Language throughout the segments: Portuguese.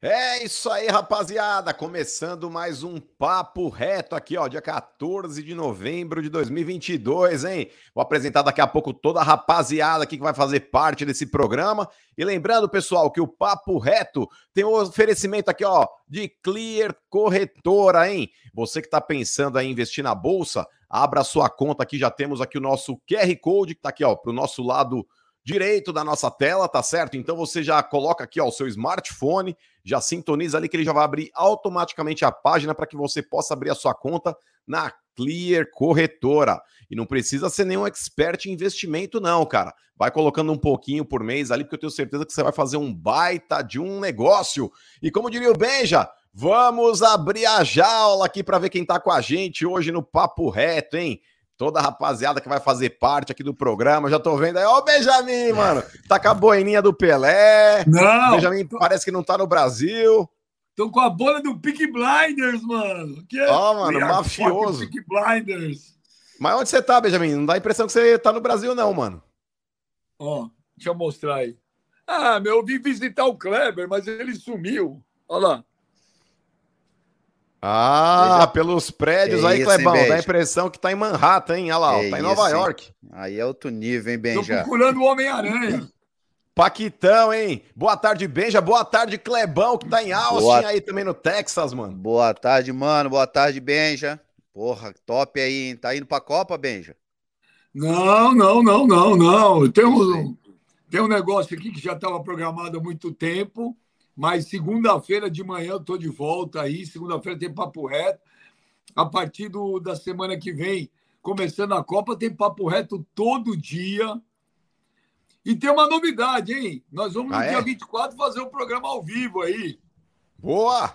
É isso aí, rapaziada. Começando mais um papo reto aqui, ó, dia 14 de novembro de 2022, hein? Vou apresentar daqui a pouco toda a rapaziada aqui que vai fazer parte desse programa. E lembrando, pessoal, que o papo reto tem um oferecimento aqui, ó, de Clear Corretora, hein? Você que tá pensando em investir na bolsa, abra sua conta aqui, já temos aqui o nosso QR Code que tá aqui, ó, pro nosso lado direito da nossa tela, tá certo? Então você já coloca aqui ó, o seu smartphone, já sintoniza ali que ele já vai abrir automaticamente a página para que você possa abrir a sua conta na Clear Corretora. E não precisa ser nenhum expert em investimento, não, cara. Vai colocando um pouquinho por mês ali, porque eu tenho certeza que você vai fazer um baita de um negócio. E como diria o Benja, vamos abrir a jaula aqui para ver quem tá com a gente hoje no Papo Reto, hein? Toda a rapaziada que vai fazer parte aqui do programa. Já tô vendo aí, ó, o Benjamin, mano. Tá com a boininha do Pelé. Não. Benjamin tô... parece que não tá no Brasil. Tô com a bola do Peak Blinders, mano. Que é ó, mano, mafioso. Peak Blinders. Mas onde você tá, Benjamin? Não dá a impressão que você tá no Brasil, não, mano. Ó, deixa eu mostrar aí. Ah, meu, eu vim visitar o Kleber, mas ele sumiu. Olha lá. Ah, pelos prédios aí, Clebão. Dá a impressão que tá em Manhattan, hein? Olha lá, ó, tá em Nova York. Aí é outro nível, hein, Benja? Tô procurando o Homem-Aranha. Paquitão, hein? Boa tarde, Benja. Boa tarde, Clebão, que tá em Austin Boa... aí também no Texas, mano. Boa tarde, mano. Boa tarde, Benja. Porra, top aí, hein? Tá indo pra Copa, Benja? Não, não, não, não, não. Tem um, tem um negócio aqui que já estava programado há muito tempo mas segunda-feira de manhã eu estou de volta aí. Segunda-feira tem papo reto. A partir do, da semana que vem, começando a Copa, tem papo reto todo dia. E tem uma novidade, hein? Nós vamos no ah, dia é? 24 fazer um programa ao vivo aí. Boa!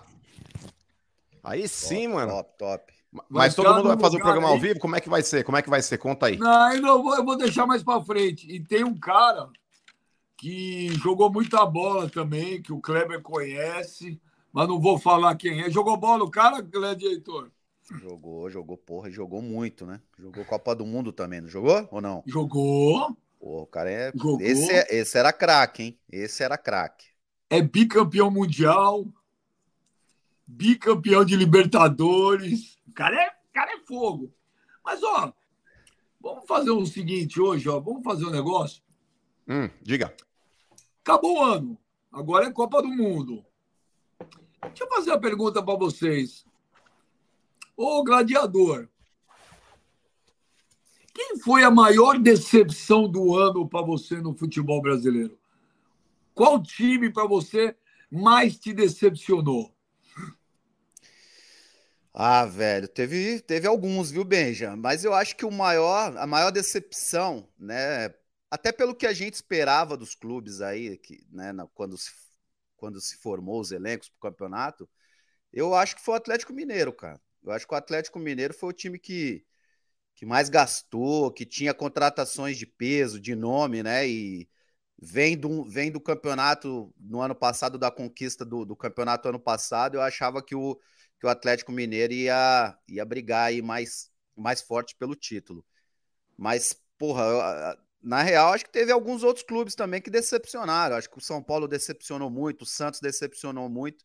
Aí sim, top, mano. Top, top. Mas todo mundo vai fazer o um programa aí. ao vivo? Como é que vai ser? Como é que vai ser? Conta aí. Não, eu, não vou, eu vou deixar mais para frente. E tem um cara que jogou muita bola também, que o Kleber conhece, mas não vou falar quem é. Jogou bola o cara, Gladiator? Jogou, jogou, porra, jogou muito, né? Jogou Copa do Mundo também, não jogou ou não? Jogou. Pô, o cara é. Jogou. Esse, é, esse era craque, hein? Esse era craque. É bicampeão mundial, bicampeão de Libertadores. O cara é, o cara é fogo. Mas, ó, vamos fazer o seguinte hoje, ó. Vamos fazer um negócio. Hum, diga. Acabou o ano. Agora é Copa do Mundo. Deixa eu fazer uma pergunta para vocês. Ô gladiador, quem foi a maior decepção do ano para você no futebol brasileiro? Qual time para você mais te decepcionou? Ah, velho, teve, teve alguns, viu, Benja? Mas eu acho que o maior, a maior decepção, né, até pelo que a gente esperava dos clubes aí, que, né, quando, se, quando se formou os elencos para o campeonato, eu acho que foi o Atlético Mineiro, cara. Eu acho que o Atlético Mineiro foi o time que, que mais gastou, que tinha contratações de peso, de nome, né? E vem do, vem do campeonato no ano passado, da conquista do, do campeonato ano passado, eu achava que o, que o Atlético Mineiro ia, ia brigar aí mais, mais forte pelo título. Mas, porra, na real, acho que teve alguns outros clubes também que decepcionaram. Acho que o São Paulo decepcionou muito, o Santos decepcionou muito,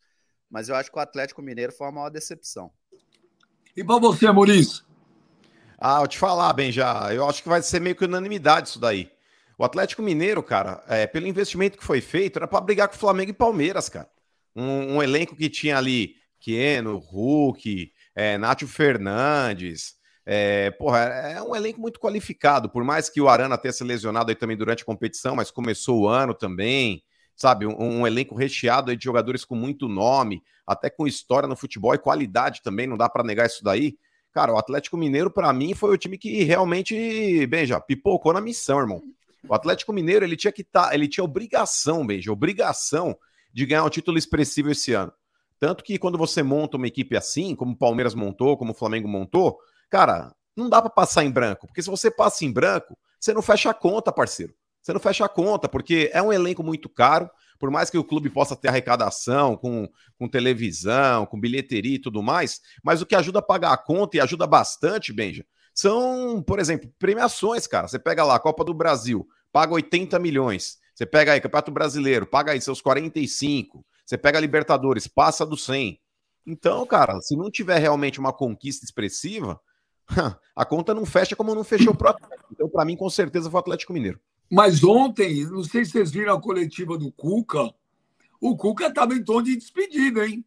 mas eu acho que o Atlético Mineiro foi a maior decepção. E para você, Maurício? Ah, eu te falar, bem já. Eu acho que vai ser meio que unanimidade isso daí. O Atlético Mineiro, cara, é, pelo investimento que foi feito, era para brigar com o Flamengo e Palmeiras, cara. Um, um elenco que tinha ali Keno, Hulk, é, Nátio Fernandes, é, porra, é um elenco muito qualificado, por mais que o Arana tenha se lesionado aí também durante a competição, mas começou o ano também, sabe? Um, um elenco recheado de jogadores com muito nome, até com história no futebol e qualidade também, não dá para negar isso daí. Cara, o Atlético Mineiro, para mim, foi o time que realmente, bem, já pipocou na missão, irmão. O Atlético Mineiro, ele tinha que estar, tá, ele tinha obrigação, beijo, obrigação de ganhar um título expressivo esse ano. Tanto que quando você monta uma equipe assim, como o Palmeiras montou, como o Flamengo montou, Cara, não dá para passar em branco, porque se você passa em branco, você não fecha a conta, parceiro. Você não fecha a conta, porque é um elenco muito caro. Por mais que o clube possa ter arrecadação com, com televisão, com bilheteria e tudo mais, mas o que ajuda a pagar a conta e ajuda bastante, Benja, são, por exemplo, premiações, cara. Você pega lá a Copa do Brasil, paga 80 milhões. Você pega aí Campeonato Brasileiro, paga aí seus 45. Você pega a Libertadores, passa do 100. Então, cara, se não tiver realmente uma conquista expressiva, a conta não fecha como não fechou pro Atlético. Então, para mim, com certeza, foi o Atlético Mineiro. Mas ontem, não sei se vocês viram a coletiva do Cuca, o Cuca estava em tom de despedida, hein?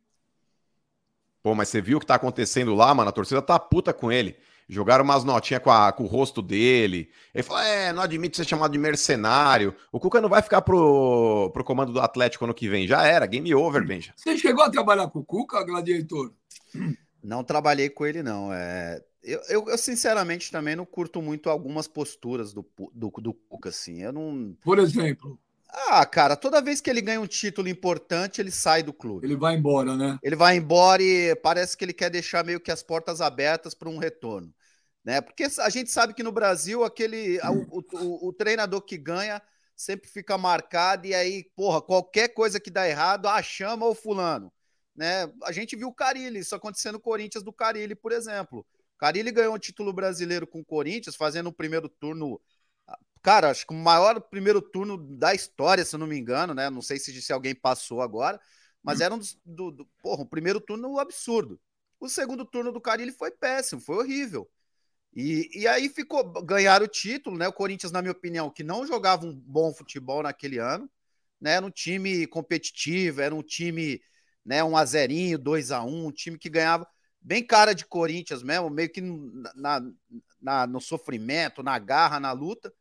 Pô, mas você viu o que tá acontecendo lá, mano? A torcida tá puta com ele. Jogaram umas notinhas com, com o rosto dele. Ele falou: é, não admito ser chamado de mercenário. O Cuca não vai ficar pro, pro comando do Atlético ano que vem. Já era, game over, Benja. Você chegou a trabalhar com o Cuca, Gladiator? Não trabalhei com ele, não. É, eu, eu, eu, sinceramente também não curto muito algumas posturas do, do, do Cuca, assim. Eu não. Por exemplo. Ah, cara, toda vez que ele ganha um título importante, ele sai do clube. Ele vai embora, né? Ele vai embora e parece que ele quer deixar meio que as portas abertas para um retorno. Né? Porque a gente sabe que no Brasil, aquele o, o, o, treinador que ganha sempre fica marcado, e aí, porra, qualquer coisa que dá errado, ah, chama o fulano. Né? A gente viu o Carilli, isso acontecendo no Corinthians do Carilli, por exemplo. O Carilli ganhou um título brasileiro com o Corinthians, fazendo o primeiro turno cara, acho que o maior primeiro turno da história, se não me engano, né? Não sei se, se alguém passou agora, mas era um dos, do, do, porra, um primeiro turno absurdo. O segundo turno do Carilli foi péssimo, foi horrível. E, e aí ficou ganhar o título, né? O Corinthians, na minha opinião, que não jogava um bom futebol naquele ano, né? Era um time competitivo, era um time, né? Um a zerinho, 2 a 1 um time que ganhava bem cara de Corinthians mesmo, meio que na, na, no sofrimento, na garra, na luta.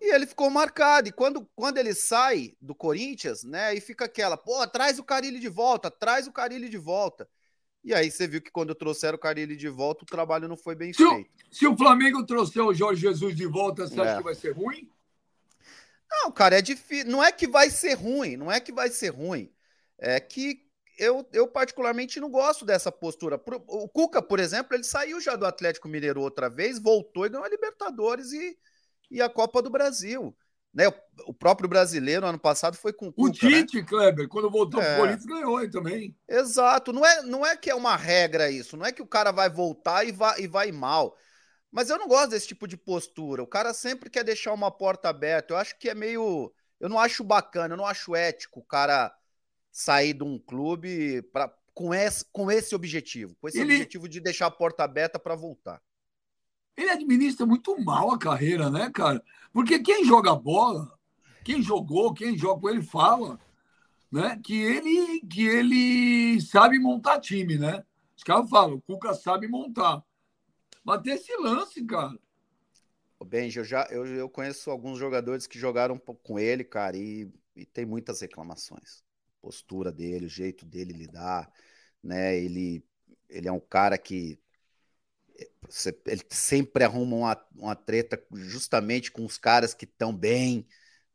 E ele ficou marcado. E quando, quando ele sai do Corinthians, né? E fica aquela, pô, traz o Carilli de volta, traz o Carilli de volta. E aí você viu que quando trouxeram o Carilli de volta, o trabalho não foi bem se feito. O, se o Flamengo trouxer o Jorge Jesus de volta, você é. acha que vai ser ruim? Não, cara, é difícil. Não é que vai ser ruim, não é que vai ser ruim. É que eu, eu particularmente não gosto dessa postura. O Cuca, por exemplo, ele saiu já do Atlético Mineiro outra vez, voltou e ganhou a Libertadores e e a Copa do Brasil. Né? O próprio brasileiro, ano passado, foi com o Cuca, O Tite, né? Kleber, quando voltou é. para o Corinthians, ganhou aí também. Exato. Não é, não é que é uma regra isso. Não é que o cara vai voltar e vai, e vai mal. Mas eu não gosto desse tipo de postura. O cara sempre quer deixar uma porta aberta. Eu acho que é meio. Eu não acho bacana, eu não acho ético o cara sair de um clube pra, com, esse, com esse objetivo. Com esse Ele... objetivo de deixar a porta aberta para voltar ele administra muito mal a carreira, né, cara? Porque quem joga bola, quem jogou, quem joga com ele fala, né, que ele que ele sabe montar time, né? Os caras falam, o Cuca sabe montar. Mas tem esse lance, cara. Benji, eu já eu, eu conheço alguns jogadores que jogaram com ele, cara, e, e tem muitas reclamações. Postura dele, o jeito dele lidar, né? Ele ele é um cara que ele sempre arruma uma, uma treta justamente com os caras que estão bem,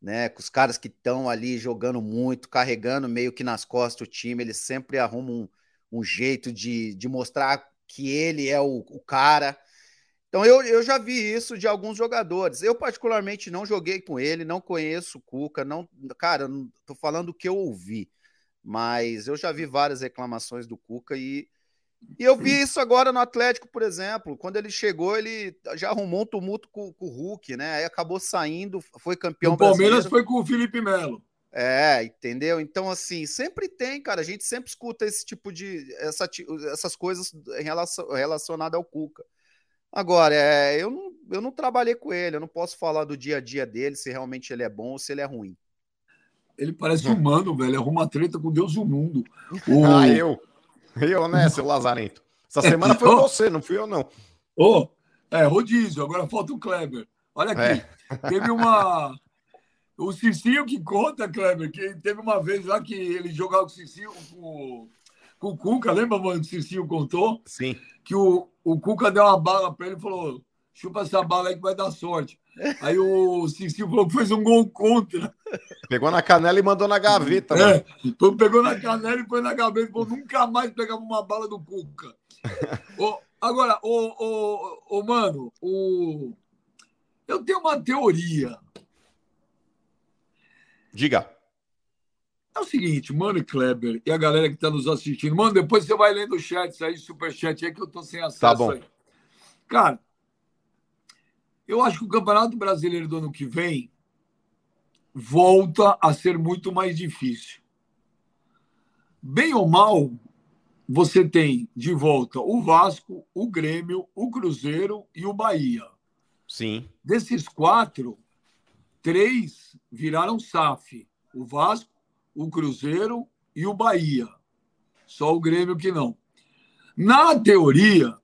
né? Com os caras que estão ali jogando muito, carregando meio que nas costas o time, ele sempre arruma um, um jeito de, de mostrar que ele é o, o cara. Então eu, eu já vi isso de alguns jogadores. Eu, particularmente, não joguei com ele, não conheço o Cuca, não, cara, tô falando o que eu ouvi, mas eu já vi várias reclamações do Cuca e e eu vi isso agora no Atlético, por exemplo. Quando ele chegou, ele já arrumou um tumulto com, com o Hulk, né? Aí acabou saindo, foi campeão O Palmeiras brasileiro. foi com o Felipe Melo. É, entendeu? Então, assim, sempre tem, cara. A gente sempre escuta esse tipo de. Essa, essas coisas relacionadas ao Cuca. Agora, é, eu, não, eu não trabalhei com ele, eu não posso falar do dia a dia dele, se realmente ele é bom ou se ele é ruim. Ele parece humano, velho. Arruma treta com Deus e o mundo. O... Ah, eu. Eu, né, seu Lazarento? Essa semana foi você, não fui eu, não. Ô, oh, é, rodízio, agora falta o Kleber. Olha aqui, é. teve uma. O Cicinho que conta, Kleber, que teve uma vez lá que ele jogava com o Cicinho com, com o Cuca, lembra, mano, que o Cicinho contou? Sim. Que o, o Cuca deu uma bala para ele e falou: chupa essa bala aí que vai dar sorte. Aí o Cicinho falou que fez um gol contra. Pegou na canela e mandou na gaveta. É, então pegou na canela e foi na gaveta. Falou, nunca mais pegava uma bala do Cuca. o, agora, o, mano, o... eu tenho uma teoria. Diga. É o seguinte, Mano Kleber e a galera que está nos assistindo. Mano, depois você vai lendo o chat aí, superchat aí, que eu tô sem acesso tá bom. aí. Cara, eu acho que o Campeonato Brasileiro do ano que vem volta a ser muito mais difícil. bem ou mal, você tem de volta o Vasco, o Grêmio, o Cruzeiro e o Bahia. Sim. Desses quatro, três viraram SAF: o Vasco, o Cruzeiro e o Bahia. Só o Grêmio que não. Na teoria,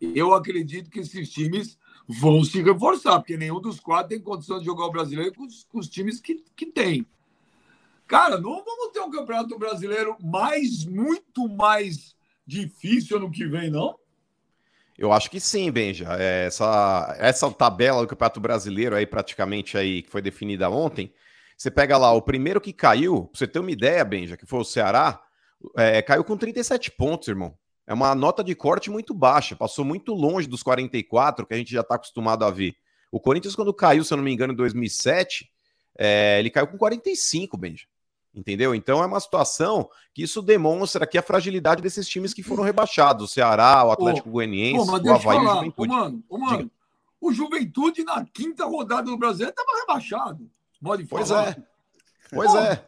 eu acredito que esses times vão se reforçar, porque nenhum dos quatro tem condição de jogar o brasileiro com os, com os times que, que tem. Cara, não vamos ter um campeonato brasileiro mais, muito mais difícil ano que vem, não? Eu acho que sim, Benja. É, essa, essa tabela do Campeonato Brasileiro aí, praticamente aí, que foi definida ontem, você pega lá, o primeiro que caiu, pra você ter uma ideia, Benja, que foi o Ceará, é, caiu com 37 pontos, irmão. É uma nota de corte muito baixa, passou muito longe dos 44 que a gente já está acostumado a ver. O Corinthians, quando caiu, se eu não me engano, em 2007, é, ele caiu com 45, Benja. Entendeu? Então é uma situação que isso demonstra aqui a fragilidade desses times que foram rebaixados: o Ceará, o Atlético Goianiense, o Havaí falar, o Juventude. Mano, ô, mano, o Juventude na quinta rodada do Brasileiro estava rebaixado. Pode pois falar. é. Pois é.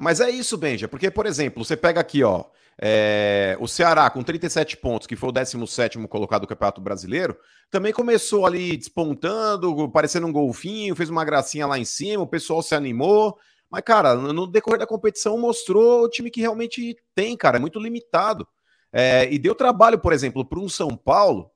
Mas é isso, Benja, porque, por exemplo, você pega aqui, ó, é, o Ceará com 37 pontos, que foi o 17 colocado do Campeonato Brasileiro, também começou ali despontando, parecendo um golfinho, fez uma gracinha lá em cima, o pessoal se animou, mas, cara, no decorrer da competição mostrou o time que realmente tem, cara, é muito limitado. É, e deu trabalho, por exemplo, para um São Paulo,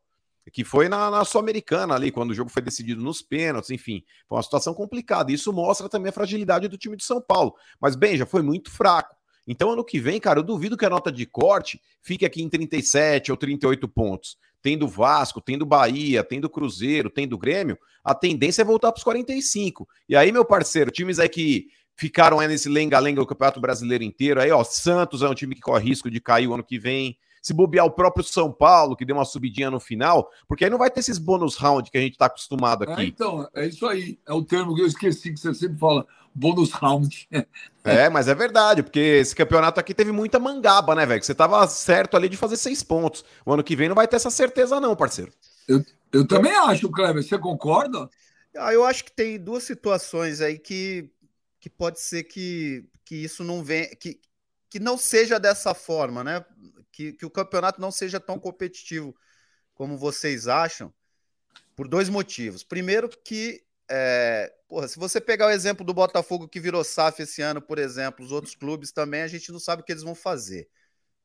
que foi na, na Sul-Americana ali, quando o jogo foi decidido nos pênaltis, enfim, foi uma situação complicada. Isso mostra também a fragilidade do time de São Paulo. Mas, bem, já foi muito fraco. Então, ano que vem, cara, eu duvido que a nota de corte fique aqui em 37 ou 38 pontos. Tem do Vasco, tem do Bahia, tem do Cruzeiro, tem do Grêmio. A tendência é voltar para os 45. E aí, meu parceiro, times aí que ficaram aí nesse lenga-lenga do Campeonato Brasileiro inteiro. Aí, ó, Santos é um time que corre risco de cair o ano que vem. Se bobear o próprio São Paulo, que deu uma subidinha no final, porque aí não vai ter esses bônus round que a gente está acostumado aqui. É, então, é isso aí. É o termo que eu esqueci que você sempre fala, bônus round. é, mas é verdade, porque esse campeonato aqui teve muita mangaba, né, velho? Você tava certo ali de fazer seis pontos. O ano que vem não vai ter essa certeza, não, parceiro. Eu, eu também acho, Kleber. Você concorda? Ah, eu acho que tem duas situações aí que que pode ser que, que isso não venha, que, que não seja dessa forma, né? Que, que o campeonato não seja tão competitivo como vocês acham, por dois motivos. Primeiro, que é, porra, se você pegar o exemplo do Botafogo que virou SAF esse ano, por exemplo, os outros clubes também, a gente não sabe o que eles vão fazer.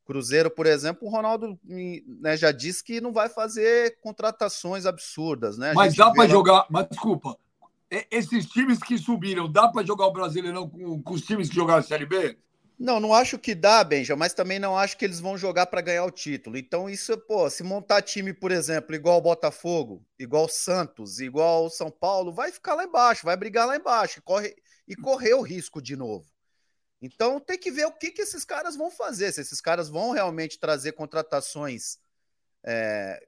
Cruzeiro, por exemplo, o Ronaldo né, já disse que não vai fazer contratações absurdas, né? mas dá para lá... jogar, mas desculpa, esses times que subiram, dá para jogar o Brasileirão com, com os times que jogaram a Série B? Não, não acho que dá, Benja, mas também não acho que eles vão jogar para ganhar o título. Então, isso, pô, se montar time, por exemplo, igual o Botafogo, igual o Santos, igual o São Paulo, vai ficar lá embaixo, vai brigar lá embaixo e, corre, e correr o risco de novo. Então, tem que ver o que, que esses caras vão fazer, se esses caras vão realmente trazer contratações é,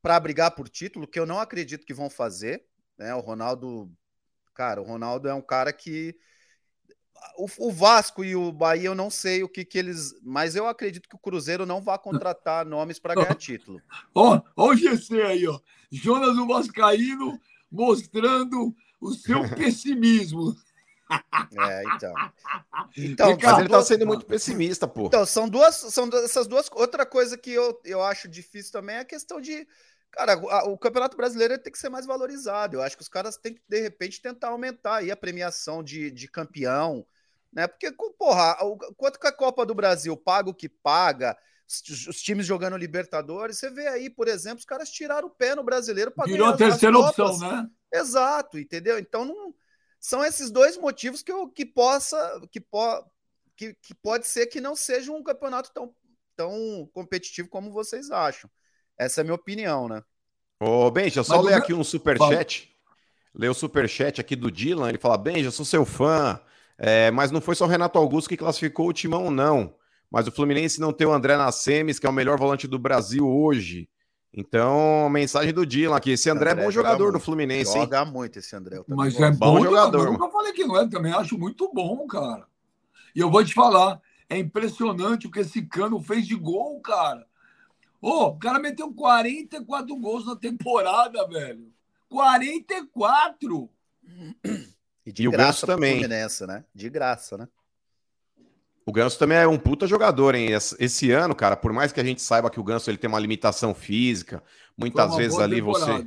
para brigar por título, que eu não acredito que vão fazer. Né? O Ronaldo, cara, o Ronaldo é um cara que o, o, Vasco e o Bahia, eu não sei o que, que eles. Mas eu acredito que o Cruzeiro não vai contratar nomes para ganhar título. Ó, ó o GC aí, ó. Jonas o Vascaíno mostrando o seu pessimismo. É, então. Então, mas ele tá sendo muito pessimista, pô. Então, são duas, são essas duas. Outra coisa que eu, eu acho difícil também é a questão de Cara, o Campeonato Brasileiro tem que ser mais valorizado. Eu acho que os caras têm que, de repente, tentar aumentar aí a premiação de, de campeão, né? Porque, porra, o, quanto que a Copa do Brasil paga o que paga, os, os, times jogando Libertadores, você vê aí, por exemplo, os caras tiraram o pé no brasileiro para Virou a terceira opção, né? Exato, entendeu? Então, não, são esses dois motivos que, eu, que possa, que, po, que, que pode ser que não seja um campeonato tão, tão competitivo como vocês acham. Essa é a minha opinião, né? Ô, Benja, só ler aqui um superchat. Ler o superchat aqui do Dylan. Ele fala: Benja, sou seu fã. É, mas não foi só o Renato Augusto que classificou o timão, não. Mas o Fluminense não tem o André Nascemes, que é o melhor volante do Brasil hoje. Então, mensagem do Dylan aqui. Esse André, André é bom jogador do Fluminense. Joga hein? muito esse André. Mas é bom, bom jogador. Eu nunca falei que não é, também acho muito bom, cara. E eu vou te falar, é impressionante o que esse cano fez de gol, cara. Ô, o cara meteu 44 gols na temporada, velho. 44! E de e graça também. Nessa, né? De graça, né? O Ganso também é um puta jogador, hein? Esse ano, cara, por mais que a gente saiba que o Ganso ele tem uma limitação física, muitas vezes ali temporada. você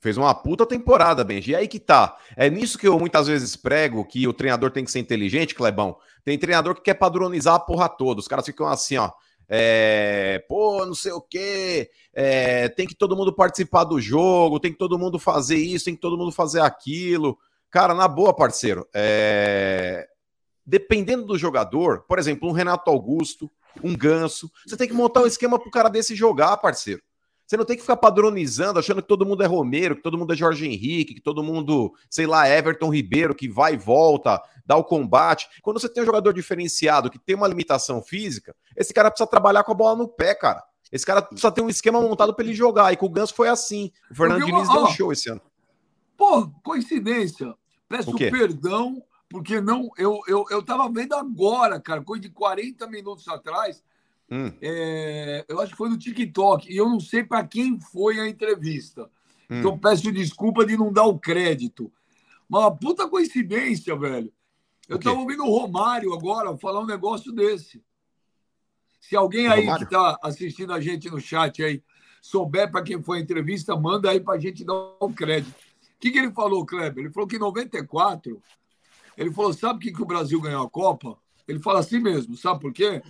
fez uma puta temporada, Benji. E aí que tá. É nisso que eu muitas vezes prego que o treinador tem que ser inteligente, Clebão. Tem treinador que quer padronizar a porra toda. Os caras ficam assim, ó. É, pô, não sei o quê, é, tem que todo mundo participar do jogo, tem que todo mundo fazer isso, tem que todo mundo fazer aquilo. Cara, na boa, parceiro, é, dependendo do jogador, por exemplo, um Renato Augusto, um Ganso, você tem que montar um esquema pro cara desse jogar, parceiro. Você não tem que ficar padronizando, achando que todo mundo é Romero, que todo mundo é Jorge Henrique, que todo mundo, sei lá, Everton Ribeiro, que vai e volta, dá o combate. Quando você tem um jogador diferenciado que tem uma limitação física, esse cara precisa trabalhar com a bola no pé, cara. Esse cara precisa ter um esquema montado para ele jogar. E com o Ganso foi assim. O Fernando Diniz deu um show esse ano. Pô, coincidência. Peço perdão porque não, eu, eu, eu tava vendo agora, cara, coisa de 40 minutos atrás. Hum. É, eu acho que foi no TikTok, e eu não sei para quem foi a entrevista. Hum. Então peço desculpa de não dar o crédito. Mas uma puta coincidência, velho. Eu estava ouvindo o Romário agora falar um negócio desse. Se alguém aí Romário? que está assistindo a gente no chat aí souber para quem foi a entrevista, manda aí para a gente dar o crédito. O que, que ele falou, Kleber? Ele falou que em 94 ele falou: sabe o que, que o Brasil ganhou a Copa? Ele fala assim mesmo, sabe por quê?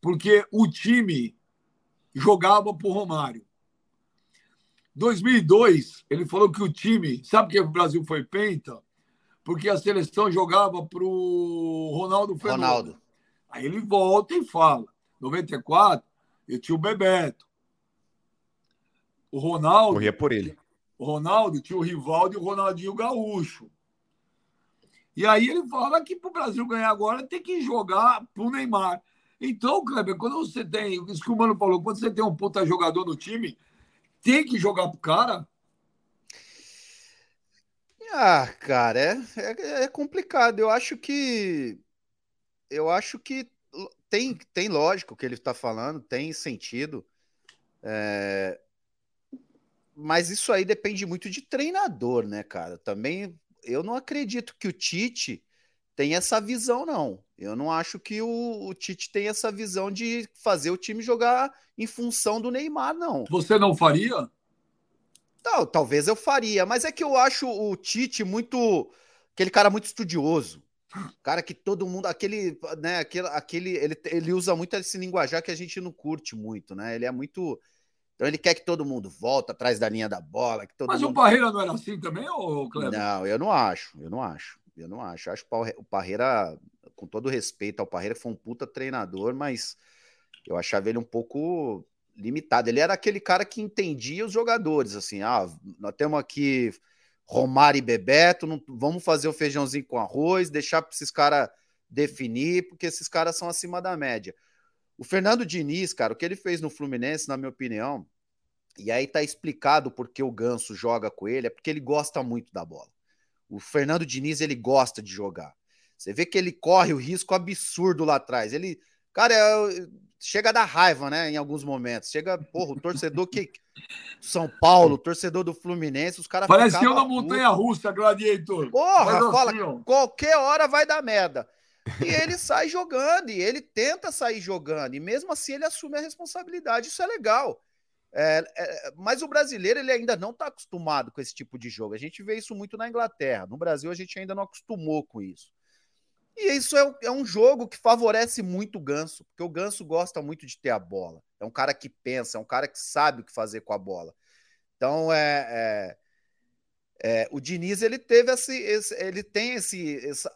Porque o time jogava para o Romário. 2002, ele falou que o time, sabe que o Brasil foi penta? Porque a seleção jogava para o Ronaldo Fenômeno. Ronaldo. Aí ele volta e fala: 94, eu tinha o Bebeto. O Ronaldo. Corria por ele. O Ronaldo tinha o Rivaldo e o Ronaldinho Gaúcho. E aí ele fala que para o Brasil ganhar agora tem que jogar para o Neymar. Então, Kleber, quando você tem, isso que o Mano falou, quando você tem um puta jogador no time, tem que jogar pro cara? Ah, cara, é, é, é complicado. Eu acho que. Eu acho que tem, tem lógico o que ele está falando, tem sentido. É, mas isso aí depende muito de treinador, né, cara? Também eu não acredito que o Tite tem essa visão, não. Eu não acho que o, o, Tite tem essa visão de fazer o time jogar em função do Neymar, não. Você não faria? Não, talvez eu faria, mas é que eu acho o Tite muito. aquele cara muito estudioso. Cara que todo mundo. Aquele. né, aquele, aquele ele, ele usa muito esse linguajar que a gente não curte muito, né? Ele é muito então ele quer que todo mundo volte atrás da linha da bola. Que todo Mas mundo... o Parreira não era assim também, ou Cleber? Não, eu não acho, eu não acho. Eu não acho. Acho que o Parreira, com todo respeito ao Parreira, foi um puta treinador, mas eu achava ele um pouco limitado. Ele era aquele cara que entendia os jogadores, assim, ah, nós temos aqui Romário e Bebeto, não, vamos fazer o feijãozinho com arroz, deixar para esses caras definir, porque esses caras são acima da média. O Fernando Diniz, cara, o que ele fez no Fluminense, na minha opinião, e aí tá explicado porque o Ganso joga com ele, é porque ele gosta muito da bola. O Fernando Diniz, ele gosta de jogar. Você vê que ele corre o risco absurdo lá atrás. Ele, cara, é, chega a dar raiva, né, em alguns momentos. Chega, porra, o torcedor que São Paulo, o torcedor do Fluminense, os caras Parece que eu na montanha russa, gladiator. Porra, fala, assim, qualquer hora vai dar merda. E ele sai jogando, e ele tenta sair jogando, e mesmo assim ele assume a responsabilidade, isso é legal. É, é, mas o brasileiro ele ainda não está acostumado com esse tipo de jogo. A gente vê isso muito na Inglaterra. No Brasil, a gente ainda não acostumou com isso. E isso é, é um jogo que favorece muito o Ganso, porque o Ganso gosta muito de ter a bola. É um cara que pensa, é um cara que sabe o que fazer com a bola. Então, é, é o Diniz ele teve esse, esse ele tem esse, essa,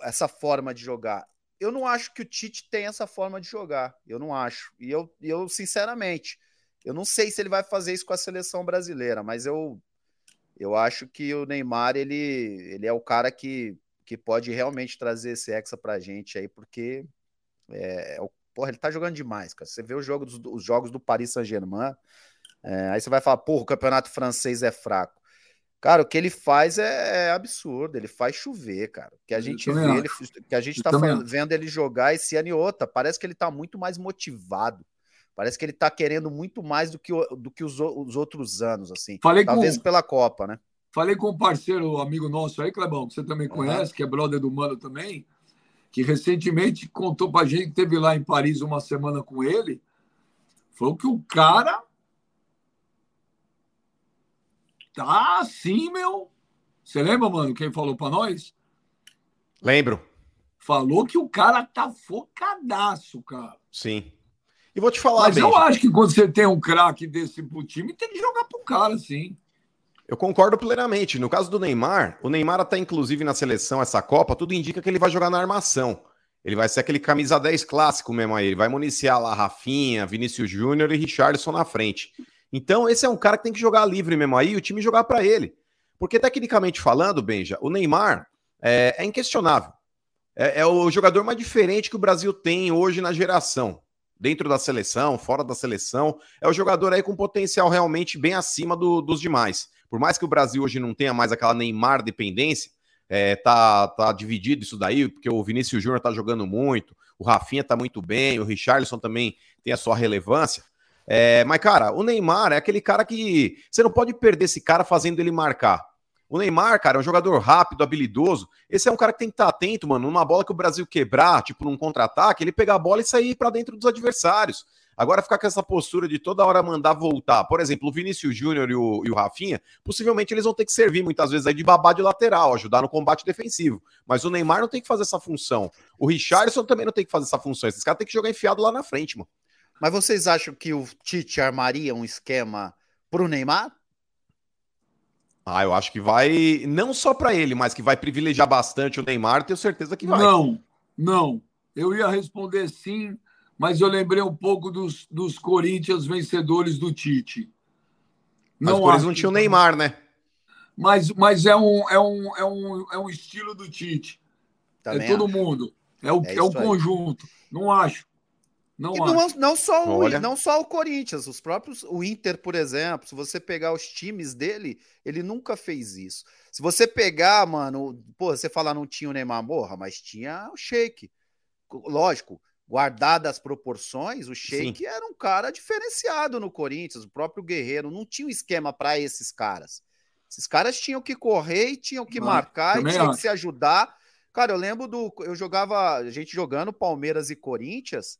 essa, forma de jogar. Eu não acho que o Tite tem essa forma de jogar. Eu não acho. E eu, eu sinceramente, eu não sei se ele vai fazer isso com a seleção brasileira, mas eu eu acho que o Neymar ele, ele é o cara que, que pode realmente trazer esse hexa pra gente aí, porque é, é, porra, ele tá jogando demais, cara. Você vê os jogos, os jogos do Paris Saint-Germain, é, aí você vai falar, porra, o campeonato francês é fraco. Cara, o que ele faz é, é absurdo, ele faz chover, cara. Que a gente vê, ele, que a gente tá vendo ele jogar esse ano e outra, parece que ele tá muito mais motivado. Parece que ele tá querendo muito mais do que, do que os, os outros anos, assim. Falei Talvez com, pela Copa, né? Falei com um parceiro, amigo nosso aí, Clebão, que você também conhece, uhum. que é brother do Mano também, que recentemente contou para a gente que teve lá em Paris uma semana com ele, falou que o cara tá assim, meu. Você lembra, mano, quem falou para nós? Lembro. Falou que o cara tá focadaço, cara. Sim. E vou te falar, Mas eu acho que quando você tem um craque desse pro time, tem que jogar pro cara, sim. Eu concordo plenamente. No caso do Neymar, o Neymar até inclusive na seleção essa Copa, tudo indica que ele vai jogar na armação. Ele vai ser aquele camisa 10 clássico mesmo aí. Ele vai municiar lá Rafinha, Vinícius Júnior e Richardson na frente. Então, esse é um cara que tem que jogar livre mesmo aí e o time jogar para ele. Porque, tecnicamente falando, Benja, o Neymar é, é inquestionável. É, é, o jogador mais diferente que o Brasil tem hoje na geração. Dentro da seleção, fora da seleção. É o jogador aí com potencial realmente bem acima do, dos demais. Por mais que o Brasil hoje não tenha mais aquela Neymar dependência, é, tá, tá dividido isso daí, porque o Vinícius Júnior tá jogando muito, o Rafinha tá muito bem, o Richarlison também tem a sua relevância. É, mas, cara, o Neymar é aquele cara que você não pode perder esse cara fazendo ele marcar. O Neymar, cara, é um jogador rápido, habilidoso. Esse é um cara que tem que estar atento, mano. Numa bola que o Brasil quebrar, tipo num contra-ataque, ele pegar a bola e sair para dentro dos adversários. Agora ficar com essa postura de toda hora mandar voltar. Por exemplo, o Vinícius Júnior e o, e o Rafinha, possivelmente eles vão ter que servir muitas vezes aí de babá de lateral, ajudar no combate defensivo. Mas o Neymar não tem que fazer essa função. O Richardson também não tem que fazer essa função. Esses caras têm que jogar enfiado lá na frente, mano. Mas vocês acham que o Tite armaria um esquema pro Neymar? Ah, eu acho que vai, não só para ele, mas que vai privilegiar bastante o Neymar, tenho certeza que vai. Não, não. Eu ia responder sim, mas eu lembrei um pouco dos, dos Corinthians vencedores do Tite. Não mas eles não tinham o Neymar, né? Mas, mas é, um, é, um, é, um, é um estilo do Tite. Também é todo acho. mundo. É o, é, é o conjunto. Não acho. Não, não, não, só o, não só o Corinthians, os próprios. O Inter, por exemplo, se você pegar os times dele, ele nunca fez isso. Se você pegar, mano, pô, você falar não tinha o Neymar, morra, mas tinha o Sheik. Lógico, guardadas as proporções, o Sheik era um cara diferenciado no Corinthians, o próprio Guerreiro não tinha um esquema para esses caras. Esses caras tinham que correr e tinham que marcar e tinham acho. que se ajudar. Cara, eu lembro do eu jogava, a gente jogando Palmeiras e Corinthians.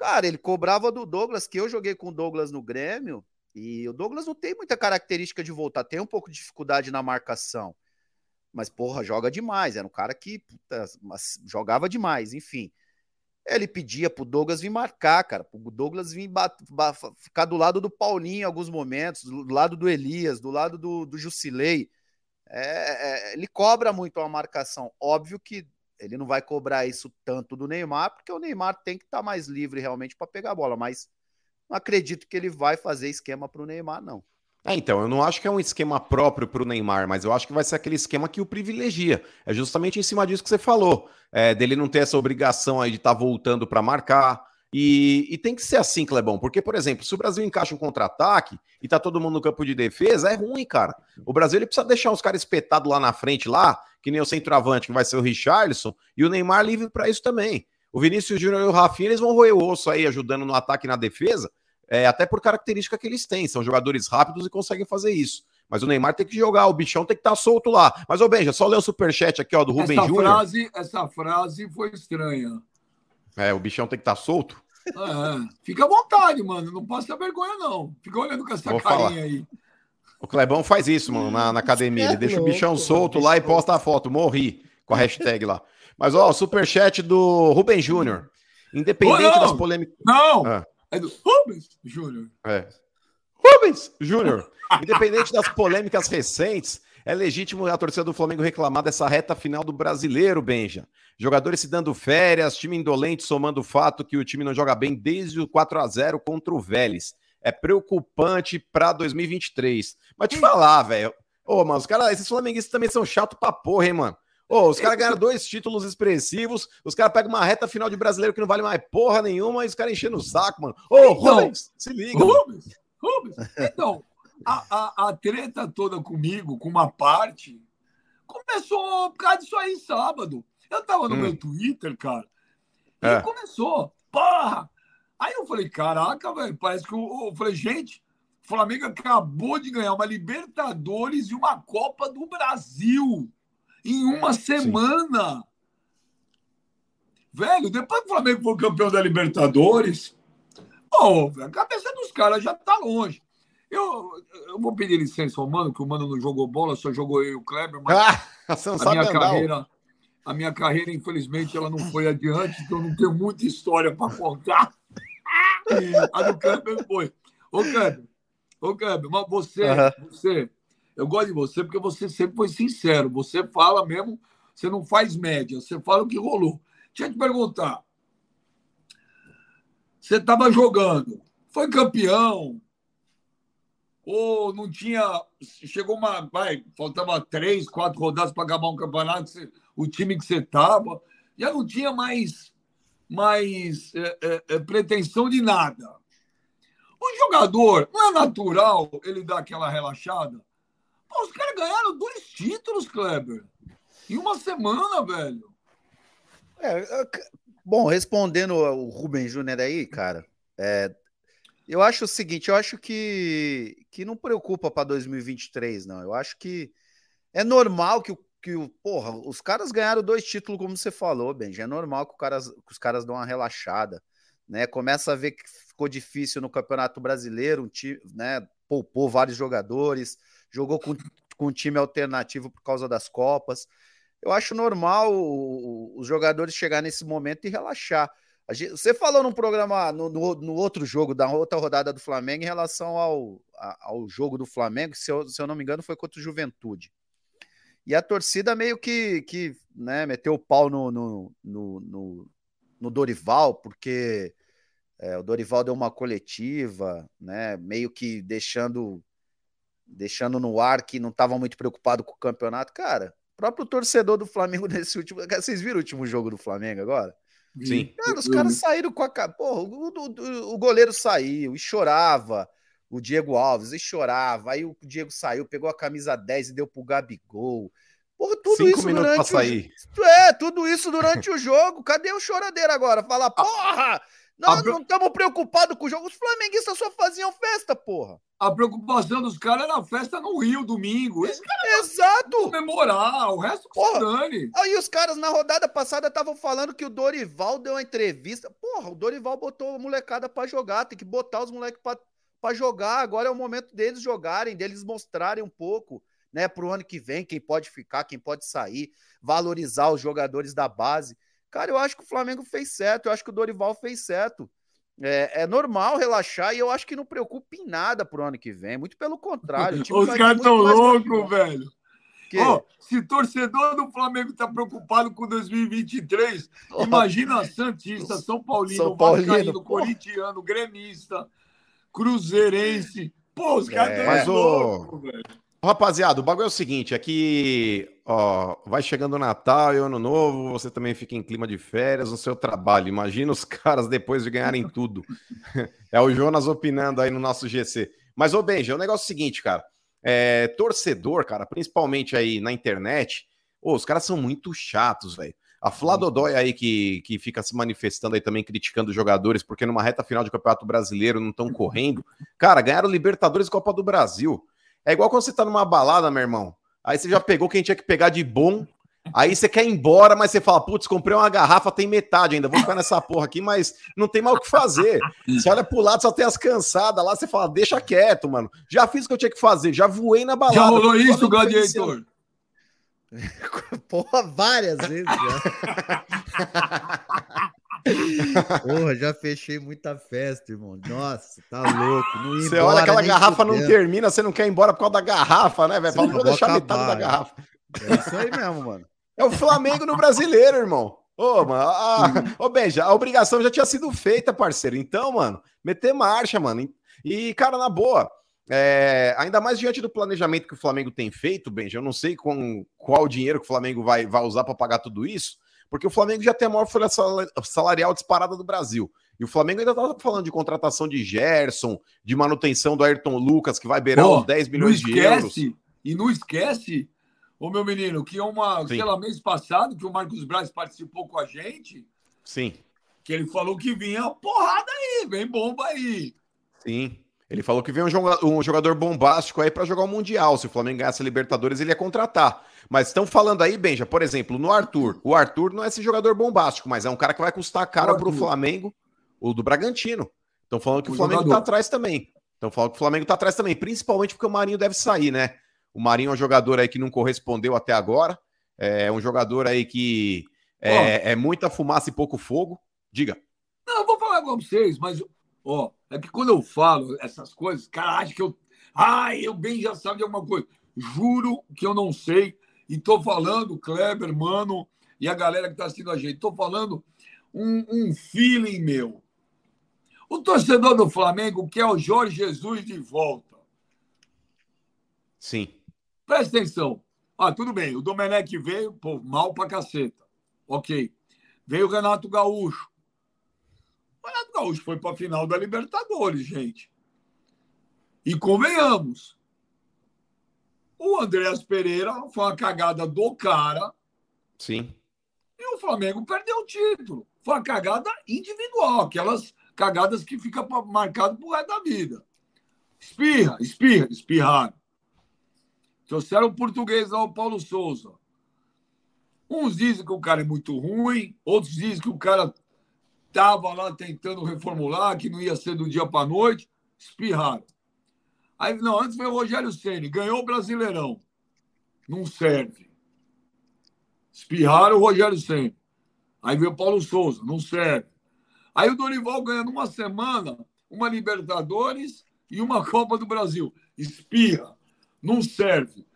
Cara, ele cobrava do Douglas, que eu joguei com o Douglas no Grêmio, e o Douglas não tem muita característica de voltar, tem um pouco de dificuldade na marcação. Mas, porra, joga demais. Era um cara que puta, jogava demais, enfim. Ele pedia pro Douglas vir marcar, cara. Pro Douglas vir ficar do lado do Paulinho em alguns momentos, do lado do Elias, do lado do, do Jusilei. É, é, ele cobra muito a marcação. Óbvio que ele não vai cobrar isso tanto do Neymar, porque o Neymar tem que estar tá mais livre realmente para pegar a bola. Mas não acredito que ele vai fazer esquema para o Neymar, não. É, então, eu não acho que é um esquema próprio para o Neymar, mas eu acho que vai ser aquele esquema que o privilegia. É justamente em cima disso que você falou, é, dele não ter essa obrigação aí de estar tá voltando para marcar. E, e, tem que ser assim, Clebão, porque, por exemplo, se o Brasil encaixa um contra-ataque e tá todo mundo no campo de defesa, é ruim, cara. O Brasil ele precisa deixar os caras espetados lá na frente, lá, que nem o centroavante, que vai ser o Richarlison, e o Neymar livre para isso também. O Vinícius Júnior e o Rafinha, eles vão roer o osso aí, ajudando no ataque e na defesa, é, até por característica que eles têm. São jogadores rápidos e conseguem fazer isso. Mas o Neymar tem que jogar, o bichão tem que estar tá solto lá. Mas, ô Benja, só ler o superchat aqui, ó, do Rubem Júnior. Frase, essa frase foi estranha. É, o bichão tem que estar tá solto? É, fica à vontade, mano. Não passa vergonha, não. Fica olhando com essa Vou carinha falar. aí. O Clebão faz isso, mano, na, na academia. Ele deixa o bichão solto lá e posta a foto. Morri com a hashtag lá. Mas, ó, o superchat do Rubem Júnior. Independente oh, das polêmicas. Não! Ah. É do Rubens Júnior. É. Rubens Júnior. Independente das polêmicas recentes, é legítimo a torcida do Flamengo reclamar dessa reta final do brasileiro, Benja. Jogadores se dando férias, time indolente somando o fato que o time não joga bem desde o 4 a 0 contra o Vélez. É preocupante para 2023. Mas te falar, velho. Ô, mano, os caras, esses flamenguistas também são chato pra porra, hein, mano. Ô, os caras ganharam dois títulos expressivos, os caras pegam uma reta final de brasileiro que não vale mais porra nenhuma e os caras enchendo o saco, mano. Ô, então, Rubens, se liga. Rubens, Rubens. Então, a, treta toda comigo, com uma parte, começou por causa disso aí sábado. Eu tava no hum. meu Twitter, cara, e é. começou, porra! Aí eu falei, caraca, velho, parece que eu, eu falei, gente, o Flamengo acabou de ganhar uma Libertadores e uma Copa do Brasil em uma semana. Velho, depois que o Flamengo foi campeão da Libertadores, oh, a cabeça dos caras já tá longe. Eu, eu vou pedir licença ao Mano, que o Mano não jogou bola, só jogou eu e o Kleber, mas Ah, a minha carreira, a minha carreira, infelizmente, ela não foi adiante, então eu não tenho muita história para contar. A do Kleber foi. Ô, Kleber, ô, Kleber, mas você, Aham. você, eu gosto de você porque você sempre foi sincero. Você fala mesmo, você não faz média, você fala o que rolou. Deixa eu te perguntar. Você estava jogando, foi campeão, ou não tinha. Chegou uma. Vai, faltava três, quatro rodadas para acabar um campeonato, o time que você estava, já não tinha mais, mais é, é, é, pretensão de nada. O jogador, não é natural ele dar aquela relaxada? Pô, os caras ganharam dois títulos, Kleber. Em uma semana, velho. É, bom, respondendo o Rubem Júnior aí, cara, é, eu acho o seguinte, eu acho que, que não preocupa para 2023, não. Eu acho que é normal que, o- que o, porra, os caras ganharam dois títulos, como você falou, Benji. É normal que, o caras, que os caras dão uma relaxada, né? Começa a ver que ficou difícil no Campeonato Brasileiro, um time, né? Poupou vários jogadores, jogou com, com um time alternativo por causa das Copas. Eu acho normal os jogadores chegar nesse momento e relaxar. Gente- você falou num programa, no, no- no outro jogo, da outra rodada do Flamengo, em relação ao, a- ao jogo do Flamengo, se eu, se eu não me engano, foi contra o Juventude. E a torcida meio que, que né, meteu o pau no, no, no, no- no Dorival, porque é, o Dorival deu uma coletiva, né, meio que deixando, deixando no ar que não estava muito preocupado com o campeonato. Cara, o próprio torcedor do Flamengo nesse último. Vocês viram o último jogo do Flamengo agora? Sim. Cara, os caras saíram com a. Porra, o, o- o goleiro saiu e chorava. O Diego Alves e chorava. Aí o Diego saiu, pegou a camisa 10 e deu pro Gabigol. Porra, tudo Cinco isso minutos pra durante o sair. É, tudo isso durante o jogo. Cadê o choradeiro agora? Fala, porra! Nós a- não estamos preocupados com o jogo. Os flamenguistas só faziam festa, porra. A preocupação dos caras era a festa no Rio, domingo. Eles querem Exato! comemorar, o resto que Porra. se dane. Aí os caras na rodada passada estavam falando que o Dorival deu uma entrevista. Porra, o Dorival botou a molecada pra jogar, tem que botar os moleques pra, pra jogar. Agora é o momento deles jogarem, deles mostrarem um pouco, né, pro ano que vem, quem pode ficar, quem pode sair, valorizar os jogadores da base. Cara, eu acho que o Flamengo fez certo, eu acho que o Dorival fez certo. É, é normal relaxar e eu acho que não preocupa em nada pro ano que vem. Muito pelo contrário. Os caras estão loucos, velho. que- Ó, se torcedor do Flamengo tá preocupado com 2023, imagina Santista, São Paulino, São Paulino. Corintiano, Gremista, Cruzeirense. Pô, os caras É, estão o- loucos, velho. Rapaziada, o bagulho é o seguinte, é que ó, vai chegando o Natal e o Ano Novo, você também fica em clima de férias no seu trabalho. Imagina os caras depois de ganharem tudo. É o Jonas opinando aí no nosso GC. Mas, ô Benja, o negócio é o seguinte, cara. É, torcedor, cara, principalmente aí na internet, ô, os caras são muito chatos, velho. A Flá Dodói aí que, que fica se manifestando aí também, criticando os jogadores, porque numa reta final de Campeonato Brasileiro não estão correndo. Cara, ganharam Libertadores e Copa do Brasil. É igual quando você tá numa balada, meu irmão. Aí você já pegou quem tinha que pegar de bom. Aí você quer ir embora, mas você fala, putz, comprei uma garrafa, tem metade ainda. Vou ficar nessa porra aqui, mas não tem mais o que fazer. Você olha pro lado, só tem as cansadas lá, você fala, deixa quieto, mano. Já fiz o que eu tinha que fazer, já voei na balada. Já rolou isso. Gladiator? Porra, várias vezes já. Porra, já fechei muita festa, irmão. Nossa, tá louco. Não Você embora olha aquela garrafa não termina, você não quer ir embora por causa da garrafa, né, velho? Fala, vou deixar metade da garrafa. É isso aí mesmo, mano. É o Flamengo no brasileiro, irmão. Ô, mano, a, ô, Benja, a obrigação já tinha sido feita, parceiro. Então, mano, meter marcha, mano. E, cara, na boa, é, ainda mais diante do planejamento que o Flamengo tem feito, Benja, eu não sei com, qual dinheiro que o Flamengo vai, vai usar para pagar tudo isso, porque o Flamengo já tem a maior folha sal- salarial disparada do Brasil. E o Flamengo ainda tá falando de contratação de Gerson, de manutenção do Ayrton Lucas, que vai beirar os 10 Não milhões de euros. esquece, e não esquece, ô meu menino, que é uma, Sim. sei lá, mês passado, que o Marcos Braz participou com a gente, Sim. que ele falou que vinha porrada aí, vem bomba aí. Sim. Ele falou que vem um jogador, um jogador bombástico aí para jogar o Mundial. Se o Flamengo ganhasse a Libertadores, ele ia contratar. Mas estão falando aí, Benja, por exemplo, no Arthur. O Arthur não é esse jogador bombástico, mas é um cara que vai custar caro para o Flamengo, o do Bragantino. Estão falando que o, o Flamengo está atrás também. Estão falando que o Flamengo está atrás também, principalmente porque o Marinho deve sair, né? O Marinho é um jogador aí que não correspondeu até agora. É um jogador aí que é, é muita fumaça e pouco fogo. Diga. Não, eu vou falar com vocês, mas Ó, é que quando eu falo essas coisas, cara acha que eu. Ai, eu bem já sabe de alguma coisa. Juro que eu não sei. E tô falando, Kleber, mano, e a galera que tá assistindo a gente, tô falando um, um feeling meu. O torcedor do Flamengo quer o Jorge Jesus de volta. Sim. Presta atenção. Ah, tudo bem. O Domenech veio, pô, mal pra caceta. Ok. Veio o Renato Gaúcho. O Renato Gaúcho foi para a final da Libertadores, gente. E convenhamos. O Andréas Pereira foi uma cagada do cara. Sim. E o Flamengo perdeu o título. Foi uma cagada individual, aquelas cagadas que fica marcado pro resto da vida. Espirra, espirra, espirrar. Trouxeram o português lá, o Paulo Souza. Uns dizem que o cara é muito ruim, outros dizem que o cara estava lá tentando reformular, que não ia ser do dia para a noite, espirraram. Aí, não, antes veio o Rogério Ceni, ganhou o Brasileirão. Não serve. Espirraram o Rogério Ceni. Aí veio o Paulo Souza, não serve. Aí o Dorival ganha numa semana uma Libertadores e uma Copa do Brasil. Espirra, não serve.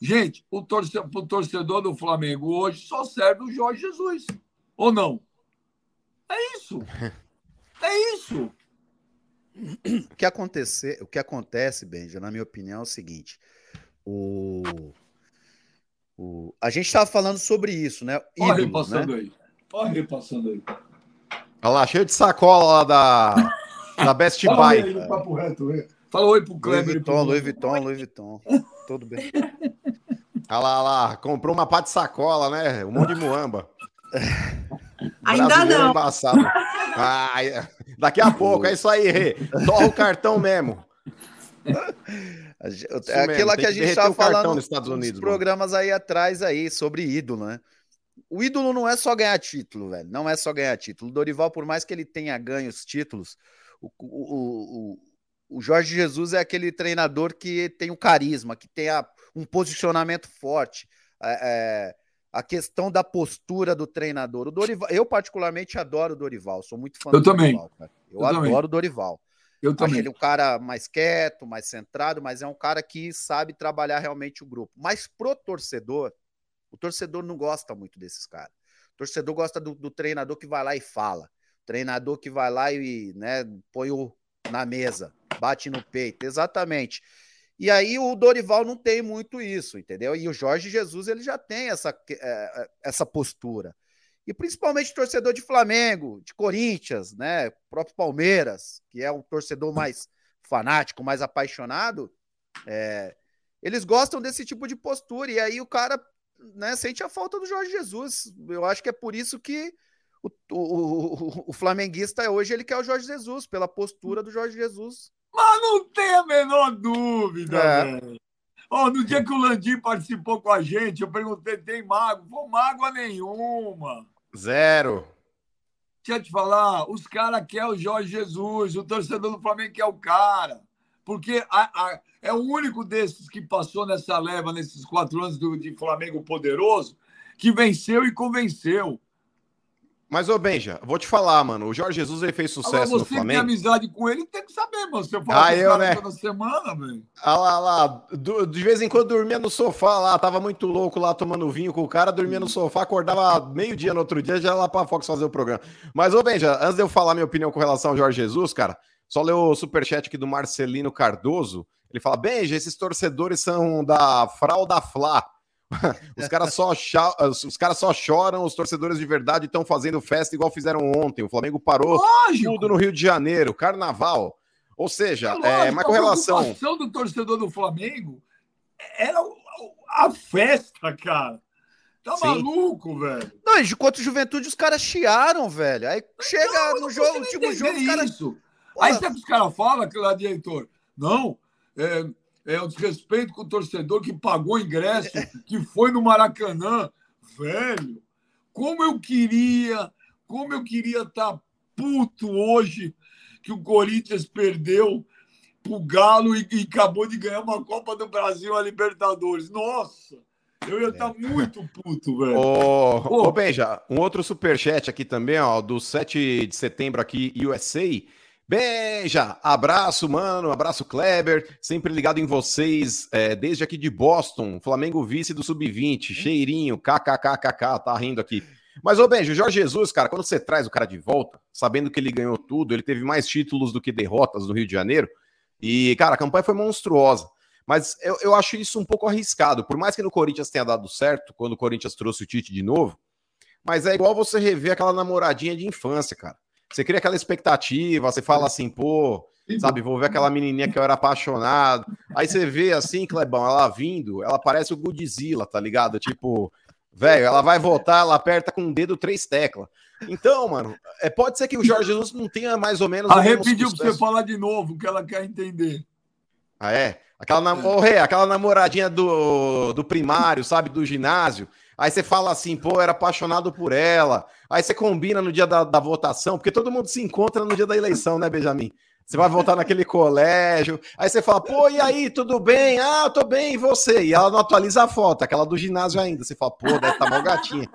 Gente, o torcedor, o torcedor do Flamengo hoje só serve o Jorge Jesus. Ou não? É isso. É isso. O que, acontecer, o que acontece, Benja, na minha opinião, é o seguinte. O, o, a gente estava falando sobre isso, né? Olha repassando né? aí. Olha repassando aí. Olha lá, cheio de sacola lá da, da Best Buy. Aí, papo reto, Fala oi pro Kleber. Louis Vuitton, Louis Vuitton, Louis Vuitton. Tudo bem. Olha lá, olha lá, comprou uma pá de sacola, né? Um monte de muamba. Ainda não. Embaçado. Ah, daqui a pouco, é isso aí, Rê. Torra o cartão mesmo. É aquilo que a gente estava falando nos Estados Unidos, programas aí atrás aí sobre ídolo, né? O ídolo não é só ganhar título, velho. Não é só ganhar título. O Dorival, por mais que ele tenha ganho os títulos, o, o, o, o Jorge Jesus é aquele treinador que tem o carisma, que tem a, um posicionamento forte. É, é, a questão da postura do treinador. O Dorival, eu particularmente adoro o Dorival, sou muito fã eu do também. Dorival. Cara. Eu, eu adoro também. o Dorival. Eu também. Acho ele um cara mais quieto, mais centrado, mas é um cara que sabe trabalhar realmente o grupo. Mas pro torcedor, o torcedor não gosta muito desses caras. O torcedor gosta do, do treinador que vai lá e fala. O treinador que vai lá e né, põe o na mesa, bate no peito. Exatamente. E aí o Dorival não tem muito isso, entendeu? E o Jorge Jesus ele já tem essa, é, é, essa postura. E principalmente torcedor de Flamengo, de Corinthians, né? O próprio Palmeiras, que é o torcedor mais fanático, mais apaixonado, é, eles gostam desse tipo de postura. E aí o cara né, sente a falta do Jorge Jesus. Eu acho que é por isso que o, o, o, flamenguista hoje ele quer o Jorge Jesus, pela postura do Jorge Jesus. Mas não tem a menor dúvida, é. velho. Oh, no dia que o Landim participou com a gente, eu perguntei: tem mago? Pô, mágoa nenhuma. Zero. Deixa eu te falar, os caras querem o Jorge Jesus, o torcedor do Flamengo quer o cara. Porque a, a, é o único desses que passou nessa leva, nesses quatro anos do, de Flamengo poderoso, que venceu e convenceu. Mas, ô Benja, vou te falar, mano. O Jorge Jesus ele fez sucesso Agora, no Flamengo. Você tem amizade com ele, tem que saber, mano. Você fala ah, eu, né? toda semana, velho. Ah lá, lá. De vez em quando dormia no sofá lá, tava muito louco lá tomando vinho com o cara, dormia no sofá, acordava meio-dia no outro dia, já ia lá pra Fox fazer o programa. Mas, ô Benja, antes de eu falar minha opinião com relação ao Jorge Jesus, cara, só leu o superchat aqui do Marcelino Cardoso. Ele fala: Benja, esses torcedores são da Fralda Flá. os caras só, os cara só choram, os torcedores de verdade estão fazendo festa igual fizeram ontem. O Flamengo parou Lógico. tudo no Rio de Janeiro, carnaval. Ou seja, é, é mas com relação. A preocupação do torcedor do Flamengo era a festa, cara. Tá Sim. maluco, velho? Não, e enquanto juventude os caras chiaram, velho. Aí chega não, no jogo, último jogo, os caras. Isso. Aí sabe que os caras falam, gladiador? Não, é, é o desrespeito com o torcedor que pagou ingresso, que foi no Maracanã. Velho, como eu queria, como eu queria estar tá puto hoje que o Corinthians perdeu pro Galo e, e acabou de ganhar uma Copa do Brasil, a Libertadores. Nossa! Eu ia estar tá é. muito puto, velho. Ô, ô Benja, um outro superchat aqui também, ó, do 7 de setembro aqui, USA. Benja, abraço, mano, abraço, Kleber, sempre ligado em vocês, é, desde aqui de Boston, Flamengo vice do Sub-20, cheirinho, kkkk, tá rindo aqui. Mas, ô Benja, o Jorge Jesus, cara, quando você traz o cara de volta, sabendo que ele ganhou tudo, ele teve mais títulos do que derrotas no Rio de Janeiro, e, cara, a campanha foi monstruosa. Mas eu, eu acho isso um pouco arriscado. Por mais que no Corinthians tenha dado certo, quando o Corinthians trouxe o Tite de novo, mas é igual você rever aquela namoradinha de infância, cara. Você cria aquela expectativa, você fala assim, pô, sabe, vou ver aquela menininha que eu era apaixonado. Aí você vê assim, Clebão, ela vindo, ela parece o Godzilla, tá ligado? Tipo, velho, ela vai voltar, ela aperta com o dedo três teclas. Então, mano, é, pode ser que o Jorge Jesus não tenha mais ou menos. Ah, pediu pra você falar de novo, que ela quer entender. Ah, é? Aquela, nam... oh, hey, aquela namoradinha do, do primário, sabe, do ginásio. Aí você fala assim, pô, era apaixonado por ela. Aí você combina no dia da, da votação, porque todo mundo se encontra no dia da eleição, né, Benjamin? Você vai votar naquele colégio. Aí você fala, pô, e aí, tudo bem? Ah, eu tô bem, e você? E ela não atualiza a foto, aquela do ginásio ainda. Você fala, pô, deve estar tá mal gatinha.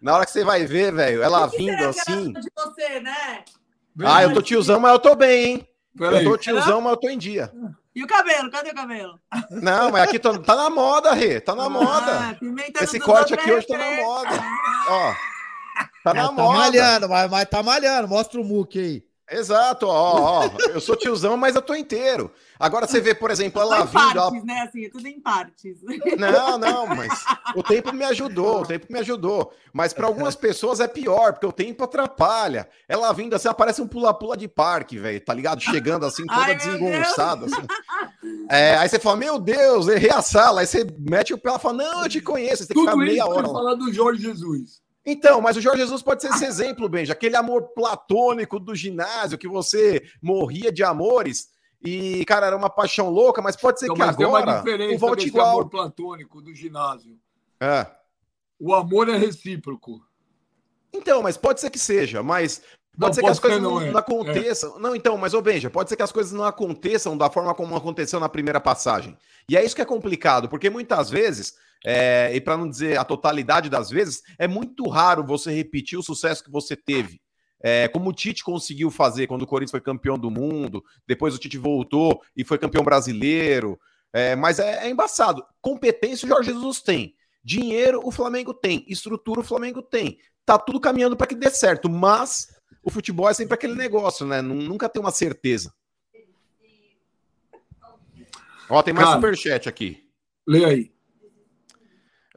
Na hora que você vai ver, velho, ela vindo assim. De você, né? Ah, eu tô tiozão, mas eu tô bem, hein? Eu tô tiozão, mas eu tô em dia. E o cabelo? Cadê o cabelo? Não, mas aqui tô, tá na moda, Rê. Tá na ah, moda. Esse corte aqui hoje tá na moda. Ó. Tá na tá moda. Tá malhando, mas, mas tá malhando. Mostra o muque aí. Exato, ó, ó, eu sou tiozão, mas eu tô inteiro. Agora você vê, por exemplo, ela vindo. Partes, ela... né? Assim, tudo em partes. Não, não, mas o tempo me ajudou, o tempo me ajudou. Mas para algumas pessoas é pior, porque o tempo atrapalha. Ela vindo assim, aparece um pula-pula de parque, velho, tá ligado? Chegando assim, toda Ai, desengonçada. Assim. É, aí você fala, meu Deus, errei a sala. Aí você mete o pé e fala, não, eu te conheço, você tem que ficar meia hora. falar do Jorge Jesus. Então, mas o Jorge Jesus pode ser esse exemplo, Benja, aquele amor platônico do ginásio que você morria de amores e, cara, era uma paixão louca, mas pode ser então, que agora tem uma diferença o volte igual. amor platônico do ginásio. É. O amor é recíproco. Então, mas pode ser que seja, mas Pode não, ser que as coisas não, não, é. aconteçam. É. Não, então, mas, ô Benja, pode ser que as coisas não aconteçam da forma como aconteceu na primeira passagem. E é isso que é complicado, porque muitas vezes é, e para não dizer a totalidade das vezes, é muito raro você repetir o sucesso que você teve. É, como o Tite conseguiu fazer quando o Corinthians foi campeão do mundo, depois o Tite voltou e foi campeão brasileiro. É, mas é, é embaçado. Competência o Jorge Jesus tem. Dinheiro o Flamengo tem. Estrutura o Flamengo tem. Tá tudo caminhando para que dê certo, mas o futebol é sempre aquele negócio, né? Nunca tem uma certeza. Ó, tem mais Cara, superchat aqui. Lê aí.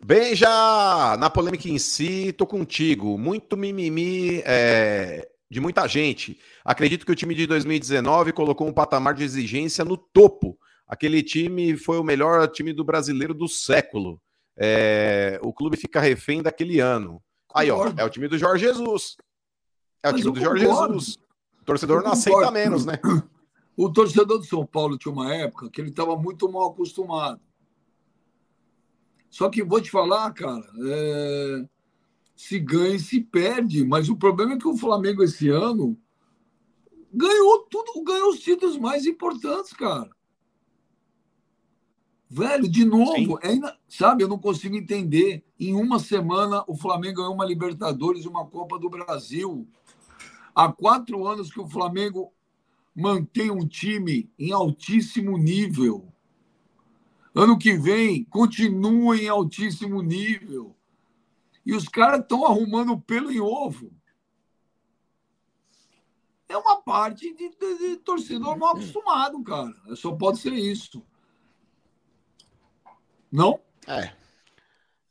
Bem, já na polêmica em si, tô contigo. Muito mimimi é, de muita gente. Acredito que o time de 2019 colocou um patamar de exigência no topo. Aquele time foi o melhor time do brasileiro do século. É, o clube fica refém daquele ano. Aí, ó, é o time do Jorge Jesus. É o Mas time do Jorge concordo. Jesus. O torcedor não aceita menos, né? O torcedor do São Paulo tinha uma época que ele estava muito mal acostumado. Só que vou te falar, cara, é... se ganha e se perde. Mas o problema é que o Flamengo esse ano ganhou tudo, ganhou os títulos mais importantes, cara. Velho, de novo, é sabe, eu não consigo entender. Em uma semana, o Flamengo ganhou uma Libertadores e uma Copa do Brasil. Há quatro anos que o Flamengo mantém um time em altíssimo nível. Ano que vem, continua em altíssimo nível. E os caras estão arrumando pelo em ovo. É uma parte de, de, de torcedor mal acostumado, cara. Só pode ser isso. Não? É.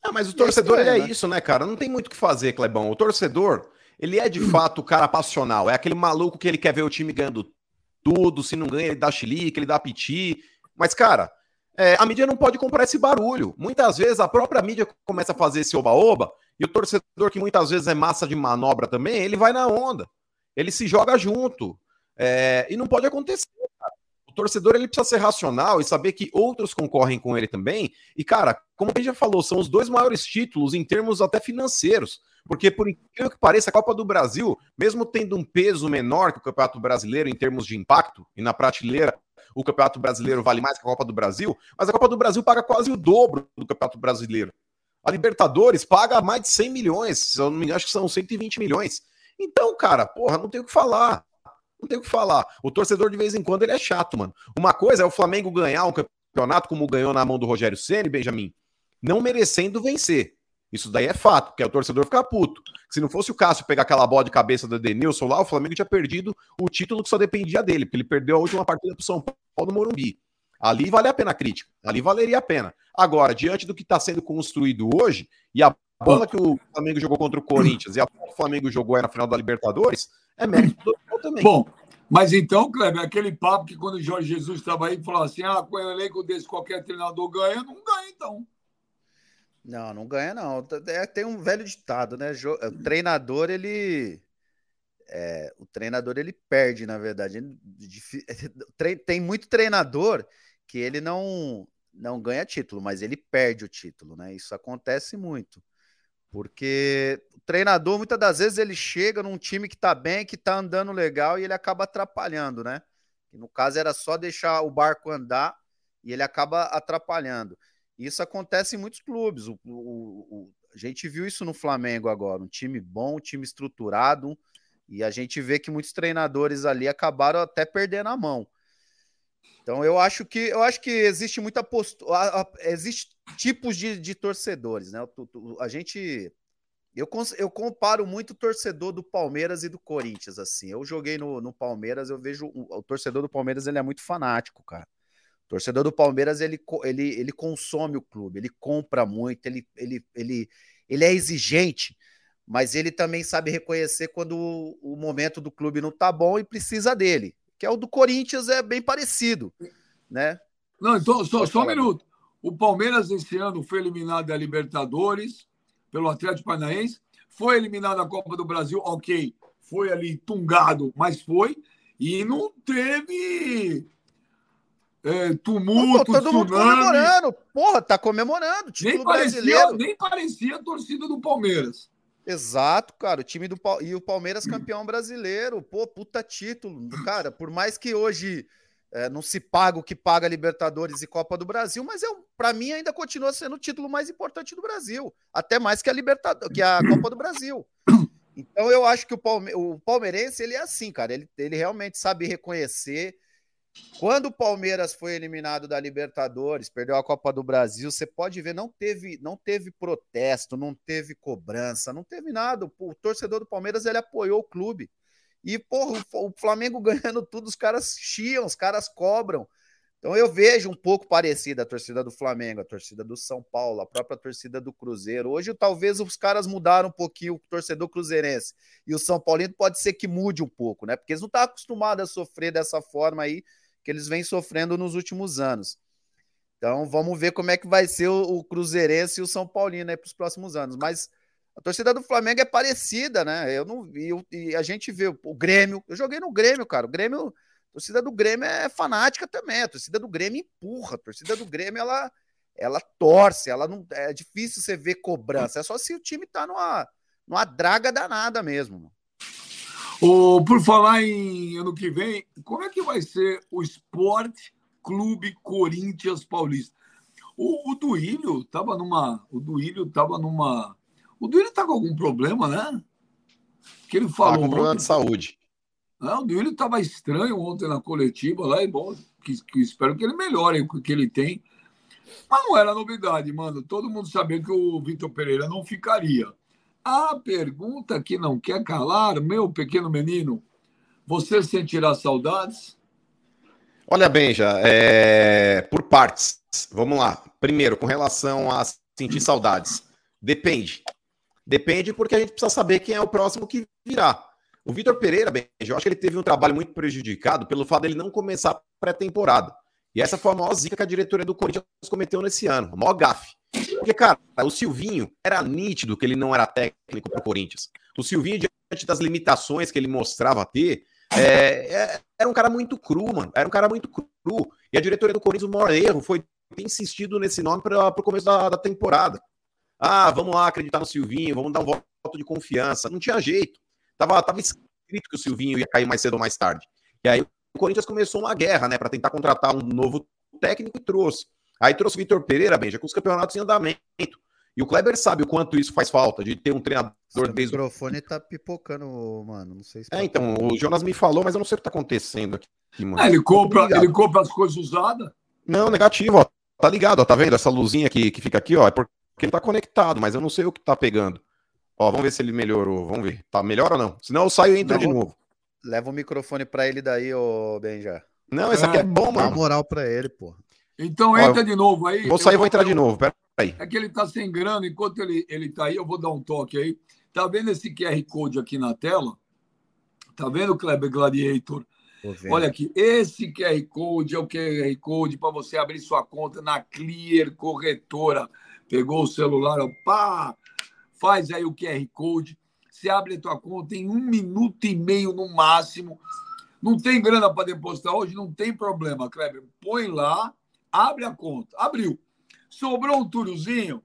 Ah, mas o torcedor é, é né? isso, né, cara? Não tem muito o que fazer, Clebão. O torcedor, ele é de fato o cara passional. É aquele maluco que ele quer ver o time ganhando tudo. Se não ganha, ele dá chilique, ele dá piti. Mas, cara, é, a mídia não pode comprar esse barulho. Muitas vezes a própria mídia começa a fazer esse oba-oba e o torcedor, que muitas vezes é massa de manobra também, ele vai na onda. Ele se joga junto. É, e não pode acontecer. Cara. O torcedor ele precisa ser racional e saber que outros concorrem com ele também. E, cara, como a gente já falou, são os dois maiores títulos em termos até financeiros. Porque, por incrível que pareça, a Copa do Brasil, mesmo tendo um peso menor que o Campeonato Brasileiro em termos de impacto, e na prateleira o Campeonato Brasileiro vale mais que a Copa do Brasil, mas a Copa do Brasil paga quase o dobro do Campeonato Brasileiro. A Libertadores paga mais de 100 milhões, eu acho que são 120 milhões. Então, cara, porra, não tem o que falar. Não tem o que falar. O torcedor, de vez em quando, ele é chato, mano. Uma coisa é o Flamengo ganhar um campeonato como ganhou na mão do Rogério Ceni, Benjamin, não merecendo vencer. Isso daí é fato, porque o torcedor ficar puto. Se não fosse o Cássio pegar aquela bola de cabeça do Edenilson lá, o Flamengo tinha perdido o título que só dependia dele, porque ele perdeu a última partida pro São Paulo no Morumbi. Ali vale a pena a crítica. Ali valeria a pena. Agora, diante do que está sendo construído hoje, e a bola que o Flamengo jogou contra o Corinthians e a bola que o Flamengo jogou aí na final da Libertadores, é mérito do também. Bom, mas então, Kleber, aquele papo que quando o Jorge Jesus estava aí, falou assim: ah, com o elenco desse qualquer treinador ganha, não ganha então. Não, não ganha, não. É, tem um velho ditado, né? O treinador, ele. É, o treinador ele perde, na verdade. Tem muito treinador que ele não não ganha título, mas ele perde o título, né? Isso acontece muito. Porque o treinador, muitas das vezes, ele chega num time que tá bem, que tá andando legal e ele acaba atrapalhando, né? No caso era só deixar o barco andar e ele acaba atrapalhando. Isso acontece em muitos clubes. O, o, o, a gente viu isso no Flamengo agora, um time bom, um time estruturado, e a gente vê que muitos treinadores ali acabaram até perdendo a mão. Então eu acho que eu acho que existe muita postura, existe tipos de, de torcedores, né? A gente eu, eu comparo muito o torcedor do Palmeiras e do Corinthians, assim. Eu joguei no, no Palmeiras, eu vejo o, o, torcedor do Palmeiras ele é muito fanático, cara. Torcedor do Palmeiras ele, ele, ele consome o clube, ele compra muito, ele, ele, ele, ele é exigente, mas ele também sabe reconhecer quando o, o momento do clube não tá bom e precisa dele que é o do Corinthians, é bem parecido, né? Não, então, só, só um minuto. O Palmeiras esse ano foi eliminado da Libertadores pelo Atlético Paranaense, foi eliminado da Copa do Brasil, ok, foi ali tungado, mas foi, e não teve é, tumulto, Pô, todo mundo comemorando, porra, tá comemorando, nem parecia, brasileiro. Nem parecia a torcida do Palmeiras. Exato, cara. O time do e o Palmeiras campeão brasileiro. Pô, puta título. Cara, por mais que hoje é, não se paga o que paga Libertadores e Copa do Brasil, mas é, para mim ainda continua sendo o título mais importante do Brasil. Até mais que a Libertadores, que a Copa do Brasil. Então eu acho que o, Palme o palmeirense ele é assim, cara. Ele, ele realmente sabe reconhecer quando o Palmeiras foi eliminado da Libertadores, perdeu a Copa do Brasil, você pode ver, não teve, não teve protesto, não teve cobrança, não teve nada. O torcedor do Palmeiras ele apoiou o clube. E, porra, o Flamengo ganhando tudo, os caras chiam, os caras cobram. Então eu vejo um pouco parecida a torcida do Flamengo, a torcida do São Paulo, a própria torcida do Cruzeiro. Hoje talvez os caras mudaram um pouquinho o torcedor cruzeirense. E o São Paulino pode ser que mude um pouco, né? Porque eles não estão acostumados a sofrer dessa forma aí que eles vêm sofrendo nos últimos anos. Então vamos ver como é que vai ser o, Cruzeirense e o São Paulino aí para os próximos anos. Mas a torcida do Flamengo é parecida, né? Eu não e, e a gente vê o, o Grêmio. Eu joguei no Grêmio, cara. O Grêmio, a torcida do Grêmio é fanática também. A torcida do Grêmio empurra. A torcida do Grêmio ela ela torce, ela não é difícil você ver cobrança. É só se o time tá numa numa draga danada mesmo. Oh, por falar em ano que vem, como é que vai ser o Esporte Clube Corinthians Paulista? O, o Duílio estava numa. O Duílio estava numa. O Duílio está com algum problema, né? Que ele falou. Tá com problema ontem, de saúde. Não, o Duílio estava estranho ontem na coletiva lá, e bom, que, que espero que ele melhore o que ele tem. Mas não era novidade, mano. Todo mundo sabia que o Vitor Pereira não ficaria. A pergunta que não quer calar, meu pequeno menino, você sentirá saudades? Olha bem, já, é... por partes. Vamos lá. Primeiro, com relação a sentir saudades. Depende. Depende porque a gente precisa saber quem é o próximo que virá. O Vitor Pereira, bem, eu acho que ele teve um trabalho muito prejudicado pelo fato dele não começar pré-temporada. E essa foi a maior zica que a diretoria do Corinthians cometeu nesse ano, a maior gafe. Porque, cara, o Silvinho era nítido que ele não era técnico para o Corinthians. O Silvinho, diante das limitações que ele mostrava ter, É, é, era um cara muito cru, mano. Era um cara muito cru. E a diretoria do Corinthians, o maior erro foi ter insistido nesse nome para o começo da, da temporada. Ah, vamos lá acreditar no Silvinho, vamos dar um voto de confiança. Não tinha jeito. Tava, tava escrito que o Silvinho ia cair mais cedo ou mais tarde. E aí o Corinthians começou uma guerra, né, para tentar contratar um novo técnico e trouxe. Aí trouxe o Vitor Pereira, bem, já com os campeonatos em andamento. E o Kleber sabe o quanto isso faz falta, de ter um treinador O microfone tá pipocando, mano. Não sei se. É, então, o Jonas me falou, mas eu não sei o que tá acontecendo aqui, mano. Ah, ele, compra, ele compra as coisas usadas. Não, negativo, ó. Tá ligado, ó. Tá vendo essa luzinha que, que fica aqui, ó? É porque ele tá conectado, mas eu não sei o que tá pegando. Ó, vamos ver se ele melhorou. Vamos ver. Tá melhor ou não? Senão eu saio e entro Não. de novo. Leva o microfone pra ele daí, ô Benja. Não, esse aqui é bom, Dá uma mano. moral pra ele, porra. Então Ó, entra de novo aí. Vou sair e vou entrar de novo. Pera aí. É que ele tá sem grana, enquanto ele, ele tá aí, eu vou dar um toque aí. Tá vendo esse QR Code aqui na tela? Tá vendo, Kleber Gladiator? Olha aqui, esse QR Code é o QR Code para você abrir sua conta na Clear Corretora. Pegou o celular, ó, pá, faz aí o QR Code, você abre a tua conta em um minuto e meio no máximo. Não tem grana para depositar hoje? Não tem problema, Kleber. Põe lá, abre a conta. Abriu. Sobrou um turozinho?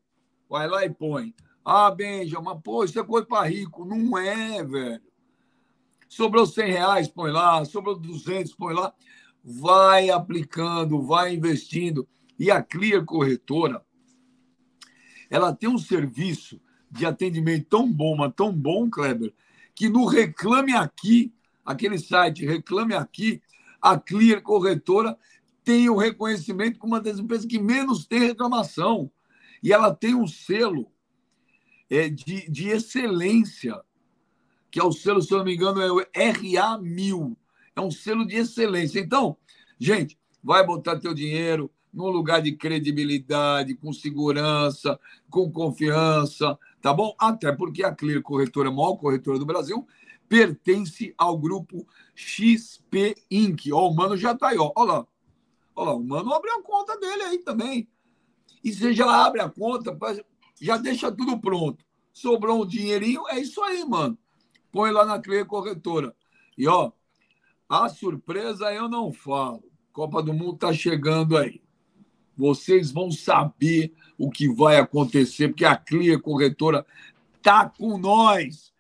Vai lá e põe. Ah, Benja, mas pô, isso é coisa para rico. Não é, velho. Sobrou 100 reais, põe lá. Sobrou 200, põe lá. Vai aplicando, vai investindo. E a Clear Corretora, ela tem um serviço de atendimento tão bom, mas tão bom, Kleber, que no Reclame Aqui, aquele site Reclame Aqui, a Clear Corretora tem o reconhecimento como uma das empresas que menos tem reclamação. E ela tem um selo é, de, de excelência, que é o selo, se eu não me engano, é o RA1000. É um selo de excelência. Então, gente, vai botar teu dinheiro num lugar de credibilidade, com segurança, com confiança, tá bom? Até porque a Clear Corretora, a maior corretora do Brasil, pertence ao grupo XP Inc. Ó, o Mano já tá aí, ó. Olha lá. Olha lá, o Mano abriu a conta dele aí também. E você já abre a conta, já deixa tudo pronto. Sobrou um dinheirinho, é isso aí, mano. Põe lá na Clear Corretora. E, ó, a surpresa eu não falo. Copa do Mundo tá chegando aí. Vocês vão saber o que vai acontecer, porque a Clear Corretora tá com nós.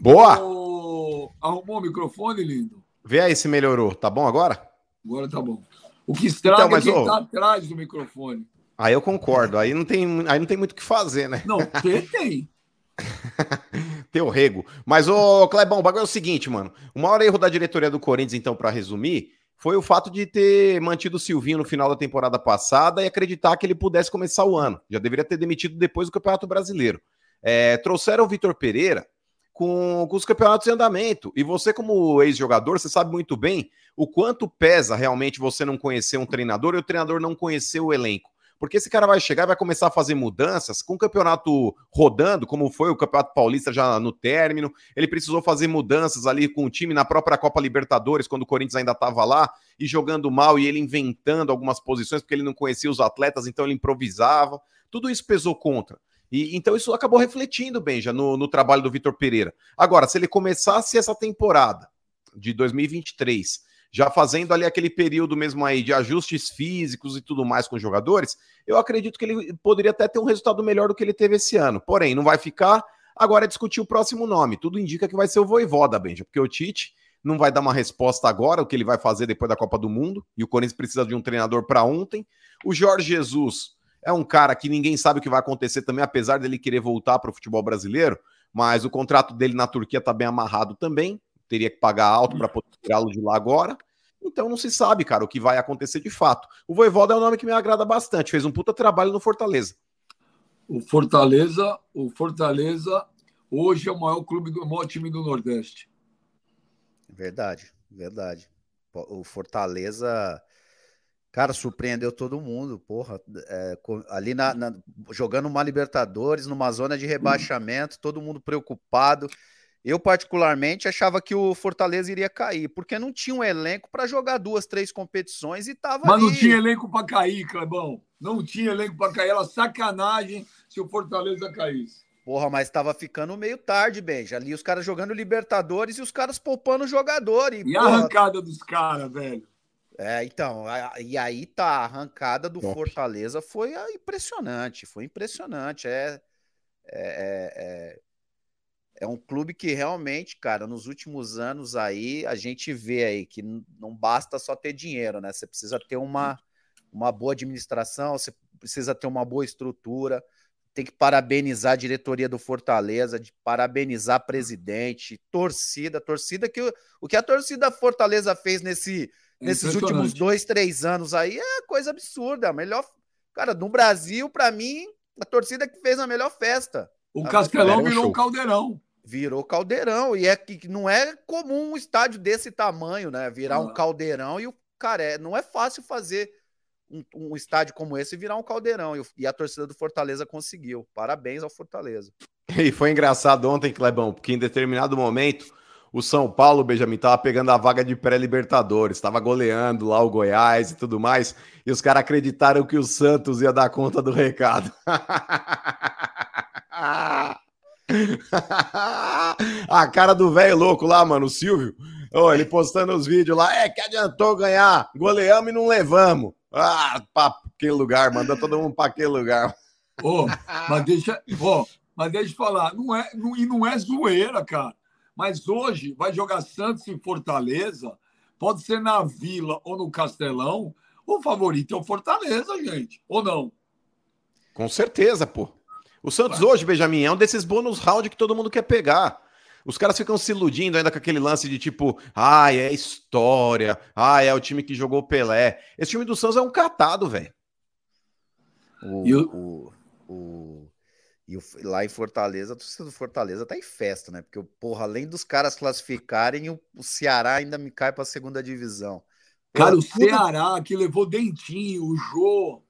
Boa! Ô, Arrumou o microfone, lindo? Vê aí se melhorou. Tá bom agora? Agora tá bom. O que estraga Então, mas, é quem ô- tá atrás do microfone. Aí eu concordo. Aí não tem, aí não tem muito o que fazer, né? Não, tem, tem. Teu rego. Mas, ô, Clebão, o bagulho é o seguinte, mano. O maior erro da diretoria do Corinthians, então, pra resumir, foi o fato de ter mantido o Silvinho no final da temporada passada e acreditar que ele pudesse começar o ano. Já deveria ter demitido depois do Campeonato Brasileiro. É, trouxeram o Vitor Pereira com, com os campeonatos em andamento. E você, como ex-jogador, você sabe muito bem o quanto pesa realmente você não conhecer um treinador e o treinador não conhecer o elenco. Porque esse cara vai chegar e vai começar a fazer mudanças com o campeonato rodando, como foi o Campeonato Paulista já no término. Ele precisou fazer mudanças ali com o time na própria Copa Libertadores, quando o Corinthians ainda estava lá, e jogando mal e ele inventando algumas posições, porque ele não conhecia os atletas, então ele improvisava. Tudo isso pesou contra. E, então isso acabou refletindo, Benja, no, no trabalho do Vitor Pereira. Agora, se ele começasse essa temporada de 2023 já fazendo ali aquele período mesmo aí de ajustes físicos e tudo mais com os jogadores, eu acredito que ele poderia até ter um resultado melhor do que ele teve esse ano. Porém, não vai ficar. Agora é discutir o próximo nome. Tudo indica que vai ser o Voivoda, Benja, porque o Tite não vai dar uma resposta agora, o que ele vai fazer depois da Copa do Mundo, e o Corinthians precisa de um treinador para ontem. O Jorge Jesus é um cara que ninguém sabe o que vai acontecer também, apesar dele querer voltar para o futebol brasileiro, mas o contrato dele na Turquia está bem amarrado também, teria que pagar alto para poder tirá-lo de lá agora. Então não se sabe, cara, o que vai acontecer de fato. O Voivoda é um nome que me agrada bastante, fez um puta trabalho no Fortaleza. O Fortaleza, o Fortaleza hoje é o maior clube do o maior time do Nordeste. Verdade, verdade. O Fortaleza, cara, surpreendeu todo mundo, porra. É, ali na, na- jogando uma Libertadores, numa zona de rebaixamento, todo mundo preocupado. Eu, particularmente, achava que o Fortaleza iria cair, porque não tinha um elenco para jogar duas, três competições e tava Mas não ali. tinha elenco para cair, Clebão. Não tinha elenco para cair. Era sacanagem se o Fortaleza caísse. Porra, mas tava ficando meio tarde, Benja. Ali os caras jogando Libertadores e os caras poupando o jogador. E, E a porra, arrancada dos caras, velho? É, então, a- e aí tá, a arrancada do Top. Fortaleza foi ah, impressionante, foi impressionante. É, é, é, é- é um clube que realmente, cara, nos últimos anos aí, a gente vê aí que não basta só ter dinheiro, né? Você precisa ter uma, uma boa administração, você precisa ter uma boa estrutura, tem que parabenizar a diretoria do Fortaleza, de parabenizar presidente, torcida, torcida que o, o que a torcida Fortaleza fez nesse nesses últimos dois, três anos aí é coisa absurda. A melhor. Cara, no Brasil, pra mim, a torcida que fez a melhor festa. O Castelão um virou show. um caldeirão. Virou caldeirão. E é que não é comum um estádio desse tamanho, né? Virar um Ah. caldeirão e o cara, é, não é fácil fazer um, um estádio como esse virar um caldeirão. E, e a torcida do Fortaleza conseguiu. Parabéns ao Fortaleza. E foi engraçado ontem, Clebão, porque em determinado momento o São Paulo, Benjamin, tava pegando a vaga de pré-Libertadores, tava goleando lá o Goiás e tudo mais, e os caras acreditaram que o Santos ia dar conta do recado. a cara do velho louco lá, mano, o Silvio. Ô, ele postando os vídeos lá, é que adiantou ganhar, goleamos e não levamos. Ah, pra aquele lugar, manda todo mundo pra aquele lugar. Ô, mas deixa, ó, mas deixa eu falar, não é, não, e não é zoeira, cara. Mas hoje vai jogar Santos em Fortaleza, pode ser na Vila ou no Castelão, o favorito é o Fortaleza, gente. Ou não? Com certeza, pô. O Santos hoje, Benjamin, é um desses bônus round que todo mundo quer pegar. Os caras ficam se iludindo ainda com aquele lance de tipo, ai, é história, ai, é o time que jogou Pelé. Esse time do Santos é um catado, velho. O, E o- o, o- e o- lá em Fortaleza, a torcida do Fortaleza tá em festa, né? Porque, porra, além dos caras classificarem, o, o Ceará ainda me cai pra segunda divisão. Cara, o tudo- Ceará que levou Dentinho, o Jô.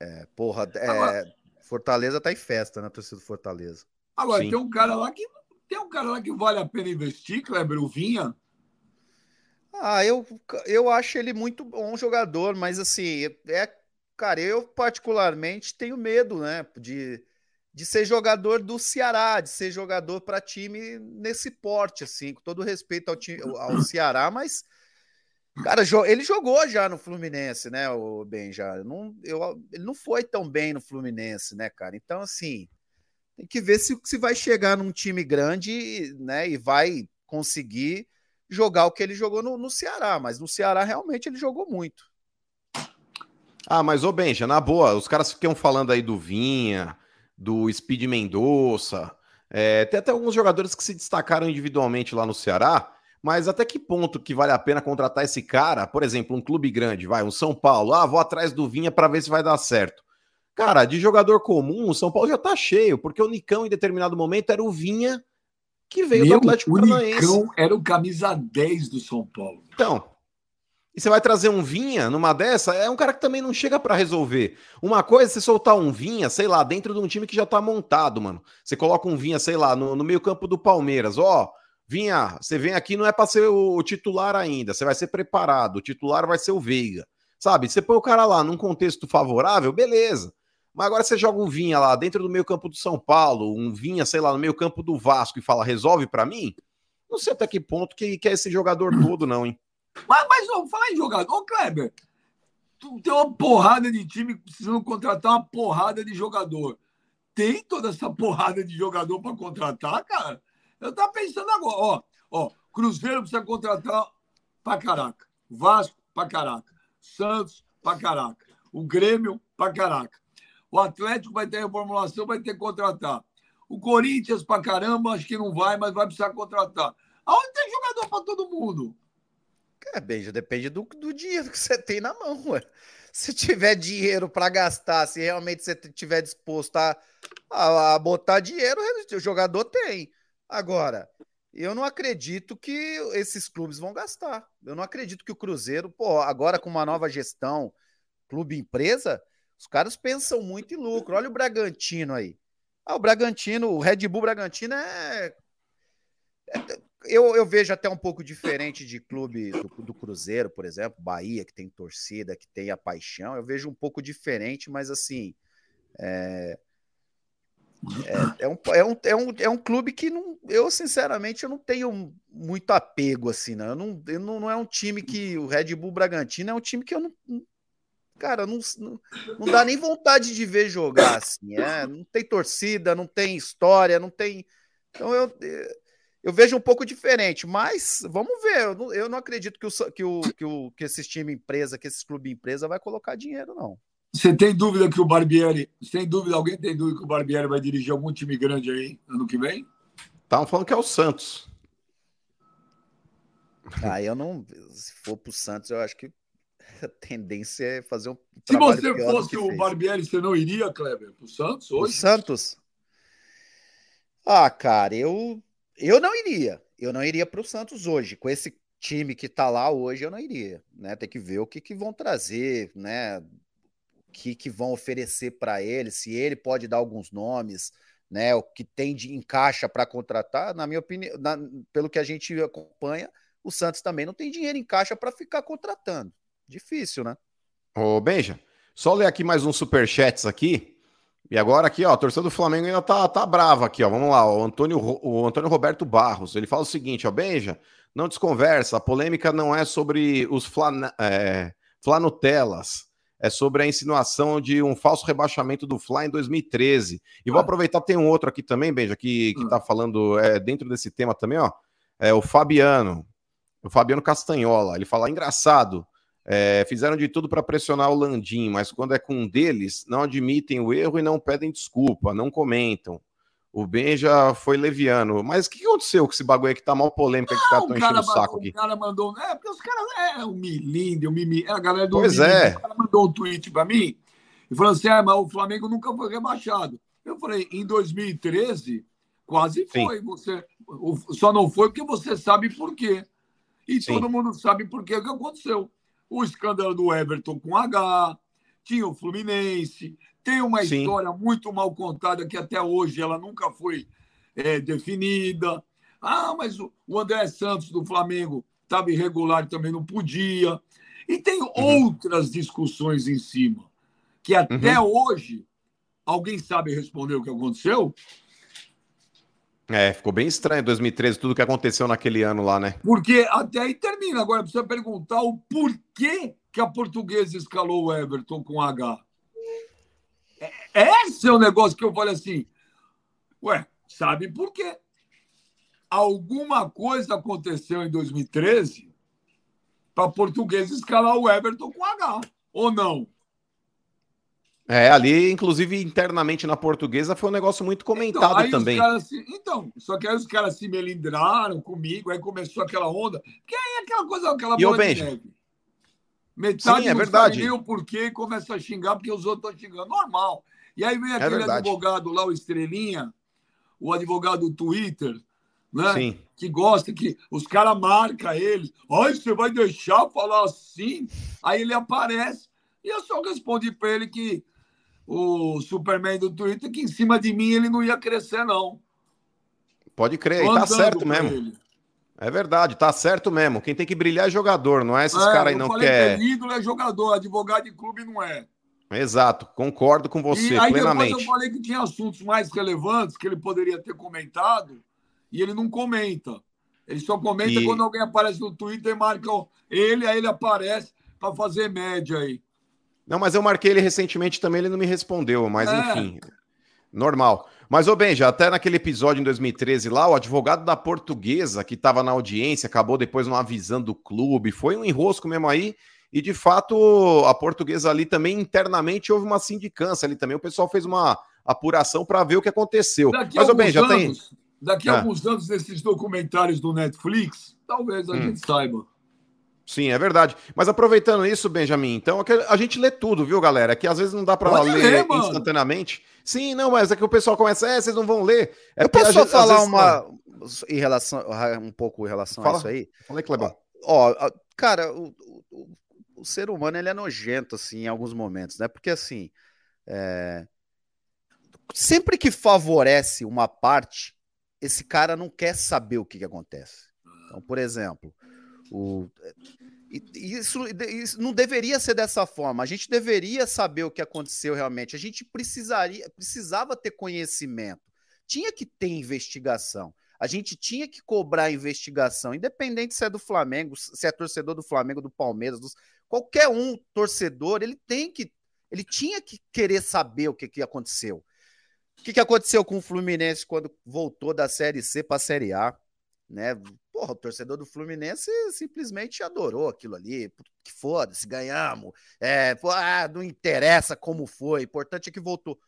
é, porra, é, Agora- Fortaleza tá em festa, né? A torcida do Fortaleza. Agora, Sim. tem um cara lá que tem um cara lá que vale a pena investir, Kleber, o Vinha. Ah, eu, eu acho ele muito bom jogador, mas assim, é, cara, eu particularmente tenho medo, né, de, de ser jogador do Ceará, de ser jogador para time nesse porte, assim, com todo respeito ao, time, ao Ceará, mas, cara, ele jogou já no Fluminense, né, o Ben, já, não, eu, ele não foi tão bem no Fluminense, né, cara, então, assim, tem que ver se, se vai chegar num time grande, né, e vai conseguir jogar o que ele jogou no, no Ceará, mas no Ceará realmente ele jogou muito. Ah, mas ô Benja, na boa, os caras ficam falando aí do Vinha, do Speed Mendonça, é, tem até alguns jogadores que se destacaram individualmente lá no Ceará, mas até que ponto que vale a pena contratar esse cara? Por exemplo, um clube grande, vai, um São Paulo, ah, vou atrás do Vinha para ver se vai dar certo. Cara, de jogador comum, o São Paulo já tá cheio, porque o Nicão em determinado momento era o Vinha que veio do Meu, Atlético o Paranaense. Nicão era o camisa 10 do São Paulo. Então, e você vai trazer um Vinha numa dessa, é um cara que também não chega pra resolver. Uma coisa é você soltar um Vinha, sei lá, dentro de um time que já tá montado, mano. Você coloca um Vinha, sei lá, no, no meio-campo do Palmeiras, ó. Vinha, você vem aqui não é pra ser o, o titular ainda, você vai ser preparado, o titular vai ser o Veiga. Sabe? Você põe o cara lá num contexto favorável, beleza. Mas agora você joga um Vinha lá dentro do meio-campo do São Paulo, um Vinha, sei lá, no meio-campo do Vasco e fala, resolve pra mim? Não sei até que ponto que, que é esse jogador todo, não, hein? Mas, mas ó, falar em jogador, ô Kleber, tu tem uma porrada de time precisando contratar uma porrada de jogador. Tem toda essa porrada de jogador para contratar, cara? Eu tava pensando agora, ó, ó, Cruzeiro precisa contratar pra caraca, Vasco pra caraca, Santos pra caraca, o Grêmio pra caraca. O Atlético vai ter reformulação, vai ter que contratar. O Corinthians pra caramba, acho que não vai, mas vai precisar contratar. Aonde tem jogador para todo mundo? É, bem, já depende do, do dinheiro que você tem na mão, ué. Se tiver dinheiro para gastar, se realmente você tiver disposto a, a, a botar dinheiro, o jogador tem. Agora, eu não acredito que esses clubes vão gastar. Eu não acredito que o Cruzeiro, pô, agora com uma nova gestão, clube empresa, os caras pensam muito em lucro. Olha o Bragantino aí. Ah, o Bragantino, o Red Bull Bragantino é. é eu, eu, vejo até um pouco diferente de clube do, do, Cruzeiro, por exemplo, Bahia, que tem torcida, que tem a paixão. Eu vejo um pouco diferente, mas assim. É... É, é, um, é, um, é, um, é um clube que não, eu, sinceramente, eu não tenho muito apego, assim, né? Eu não, eu não, não é um time que. O Red Bull Bragantino é um time que eu não. Cara, não, não, não dá nem vontade de ver jogar, assim. É, não tem torcida, não tem história, não tem. Então eu, eu vejo um pouco diferente, mas vamos ver. Eu não, eu não acredito que, o, que, o, que, o, que esses time empresa, que esses clube empresa vai colocar dinheiro, não. Você tem dúvida que o Barbieri, sem dúvida, alguém tem dúvida que o Barbieri vai dirigir algum time grande aí ano que vem? Estavam falando que é o Santos. Ah, eu não. Se for pro Santos, eu acho que a tendência é fazer um. Se você fosse o Barbieri, você não iria, Kleber, pro Santos hoje? O Santos? Ah, cara, eu eu não iria. Eu não iria pro Santos hoje. Com esse time que tá lá hoje, eu não iria, né? Tem que ver o que, que vão trazer, né? que, que vão oferecer para ele, se ele pode dar alguns nomes, né? O que tem de encaixa para contratar, na minha opinião, na, pelo que a gente acompanha, o Santos também não tem dinheiro em caixa para ficar contratando. Difícil, né? Ô, Benja, só ler aqui mais uns superchats aqui. E agora aqui, ó, a torcida do Flamengo ainda tá, tá brava aqui, ó. Vamos lá, o Antônio, o Antônio Roberto Barros, ele fala o seguinte, ó, Benja, não desconversa, a polêmica não é sobre os flan, é, flanutelas, é sobre a insinuação de um falso rebaixamento do Fly em 2013. E vou ah. aproveitar, tem um outro aqui também, Benja, que, que ah. tá falando é, dentro desse tema também, ó. É o Fabiano, o Fabiano Castanhola. Ele fala: engraçado, é, fizeram de tudo para pressionar o Landim, mas quando é com um deles, não admitem o erro e não pedem desculpa, não comentam. O Ben já foi leviano. Mas o que aconteceu com esse bagulho aí que tá mal polêmica, que os caras estão enchendo o saco aqui? O cara mandou. É, porque os caras. É, o Milinde, o Mimi. É a galera do. Pois Milinde, é. O cara mandou um tweet pra mim e falou assim: ah, mas o Flamengo nunca foi rebaixado. Eu falei: em 2013, quase foi. Você, só não foi porque você sabe por quê. E Sim. todo mundo sabe por quê o que aconteceu. O escândalo do Everton com H, tinha o Fluminense, tem uma Sim. história muito mal contada que até hoje ela nunca foi é, definida. Ah, mas o, André Santos do Flamengo estava irregular também não podia. E tem uhum. outras discussões em cima que até uhum. hoje alguém sabe responder o que aconteceu? É, ficou bem estranho 2013 tudo que aconteceu naquele ano lá, né? Porque até aí termina. Agora precisa perguntar o porquê que a portuguesa escalou o Everton com H. Esse é o negócio que eu falei assim. Ué, sabe por quê? Alguma coisa aconteceu em 2013 para português escalar o Everton com H, ou não? É, ali, inclusive, internamente na portuguesa, foi um negócio muito comentado então, também. Se, então, só que aí os caras se melindraram comigo, aí começou aquela onda. Que aí é aquela coisa, aquela bola de neve. Metade Sim, é verdade. o porquê e começa a xingar porque os outros estão xingando. Normal. E aí vem é aquele é advogado lá, o Estrelinha, o advogado do Twitter, né? Sim. Que gosta que os caras marcam ele. Ai, você vai deixar falar assim? Aí ele aparece. E eu só respondi para ele que o Superman do Twitter, que em cima de mim ele não ia crescer, não. Pode crer, tá certo mesmo. Ele. É verdade, tá certo mesmo. Quem tem que brilhar é jogador, não é esses é, caras aí não quer. Que ídolo é jogador, advogado de clube não é. Exato, concordo com você e aí plenamente. Depois eu falei que tinha assuntos mais relevantes que ele poderia ter comentado e ele não comenta. Ele só comenta e... quando alguém aparece no Twitter e marca ele, aí ele aparece para fazer média aí. Não, mas eu marquei ele recentemente também, ele não me respondeu, mas é. enfim, normal. Mas, ô Ben, já até naquele episódio em 2013 lá, o advogado da portuguesa que estava na audiência acabou depois não avisando o clube, foi um enrosco mesmo aí, e de fato, a portuguesa ali também internamente houve uma sindicância ali também. O pessoal fez uma apuração para ver o que aconteceu. Daqui Mas, bem, já anos, tem. Daqui a é. alguns anos, nesses documentários do Netflix, talvez a hum. gente saiba. Sim, é verdade. Mas aproveitando isso, Benjamin, então é a gente lê tudo, viu, galera? É que às vezes não dá para ler, ler instantaneamente. Sim, não, mas é que o pessoal começa, é, vocês não vão ler. É Eu posso só falar vezes, uma em relação um pouco em relação Fala. a isso aí? Falei, Clebão. Ó, ó, cara, o, o, o ser humano ele é nojento assim em alguns momentos, né? Porque assim, é... sempre que favorece uma parte, esse cara não quer saber o que, que acontece. Então, por exemplo, o... Isso, isso, não deveria ser dessa forma. A gente deveria saber o que aconteceu realmente. A gente precisaria, precisava ter conhecimento. Tinha que ter investigação. A gente tinha que cobrar investigação, independente se é do Flamengo, se é torcedor do Flamengo, do Palmeiras, dos, qualquer um torcedor, ele tem que, ele tinha que querer saber o que, que aconteceu. O que, que aconteceu com o Fluminense quando voltou da Série C para a Série A? Né? Porra, o torcedor do Fluminense simplesmente adorou aquilo ali. Que foda-se, ganhamos. É, ah, não interessa como foi, o importante é que voltou.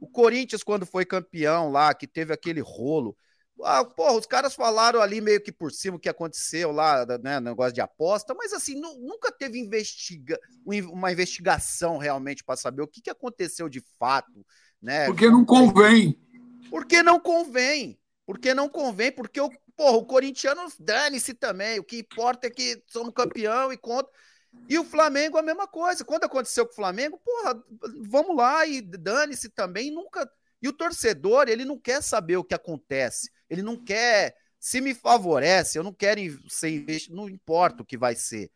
O Corinthians, quando foi campeão lá, que teve aquele rolo. Ah, porra, os caras falaram ali meio que por cima o que aconteceu lá, né, negócio de aposta, mas assim, nunca teve investiga uma investigação realmente para saber o que, que aconteceu de fato, né? Porque não convém. Porque não convém. Porque não convém, porque o, porra, o corintiano dane-se também. O que importa é que somos campeão e conta. E o Flamengo a mesma coisa. Quando aconteceu com o Flamengo, porra, vamos lá e dane-se também. Nunca. E o torcedor, ele não quer saber o que acontece. Ele não quer. Se me favorece, eu não quero ser investido, não importa o que vai ser.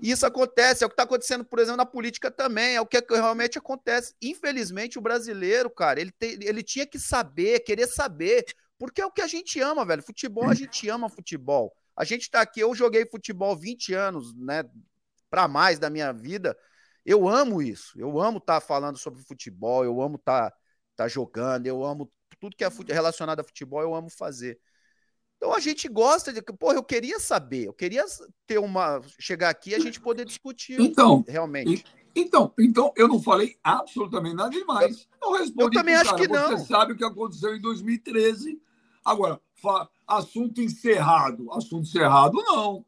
Isso acontece, é o que está acontecendo, por exemplo, na política também, é o que realmente acontece. Infelizmente, o brasileiro, cara, ele, te, ele tinha que saber, querer saber, porque é o que a gente ama, velho. Futebol, a gente ama futebol. A gente está aqui, eu joguei futebol 20 anos, né, para mais da minha vida. Eu amo isso, eu amo estar tá falando sobre futebol, eu amo estar tá, tá jogando, eu amo tudo que é relacionado a futebol, eu amo fazer. Então a gente gosta de. Porra, eu queria saber, eu queria ter uma. chegar aqui e a gente poder discutir então, realmente. Então, então, eu não falei absolutamente nada demais. Eu. Eu também acho cara, que não. Você sabe o que aconteceu em 2013. Agora, assunto encerrado. Assunto encerrado, não.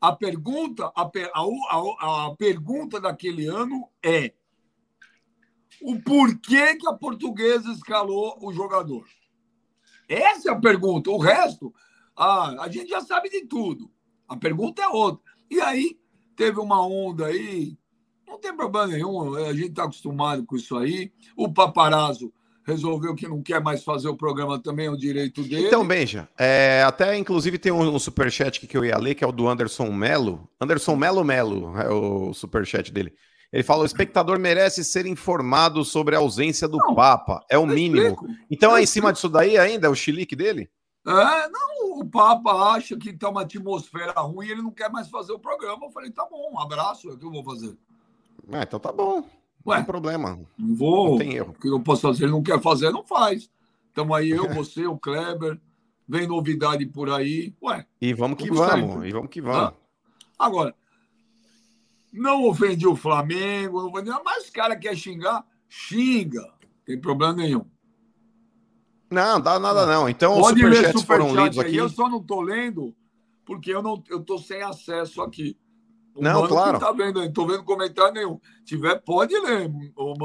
A pergunta, a, a, a pergunta daquele ano é o porquê que a portuguesa escalou o jogador. Essa é a pergunta. O resto, ah, a gente já sabe de tudo. A pergunta é outra. E aí, teve uma onda aí, não tem problema nenhum, a gente está acostumado com isso aí. O paparazzo resolveu que não quer mais fazer o programa também, é o direito dele. Então, Benja, é, até inclusive tem um, um superchat que eu ia ler, que é o do Anderson Melo. Anderson Melo Melo é o superchat dele. Ele fala: o espectador merece ser informado sobre a ausência do não, Papa. É o mínimo. Explico, então, é em cima disso daí ainda, é o chilique dele? É, não, o Papa acha que está uma atmosfera ruim e ele não quer mais fazer o programa. Eu falei: tá bom, um abraço, é o que eu vou fazer. É, então tá bom. Ué, não tem problema. Não vou. Não tem erro. O que eu posso fazer? Ele não quer fazer, não faz. Então aí eu, você, o Kleber, vem novidade por aí. Ué. E vamos que vamos. E vamos que vamos. Agora, não ofendi o Flamengo, não ofendi, mas os cara quer xingar, xinga. Não tem problema nenhum. Não, dá nada não. Então Pode os superchats super foram lidos aqui. Eu só não tô lendo porque eu não eu tô sem acesso aqui. O não, claro. Tá vendo, não tô vendo comentário nenhum. tiver, pode ler.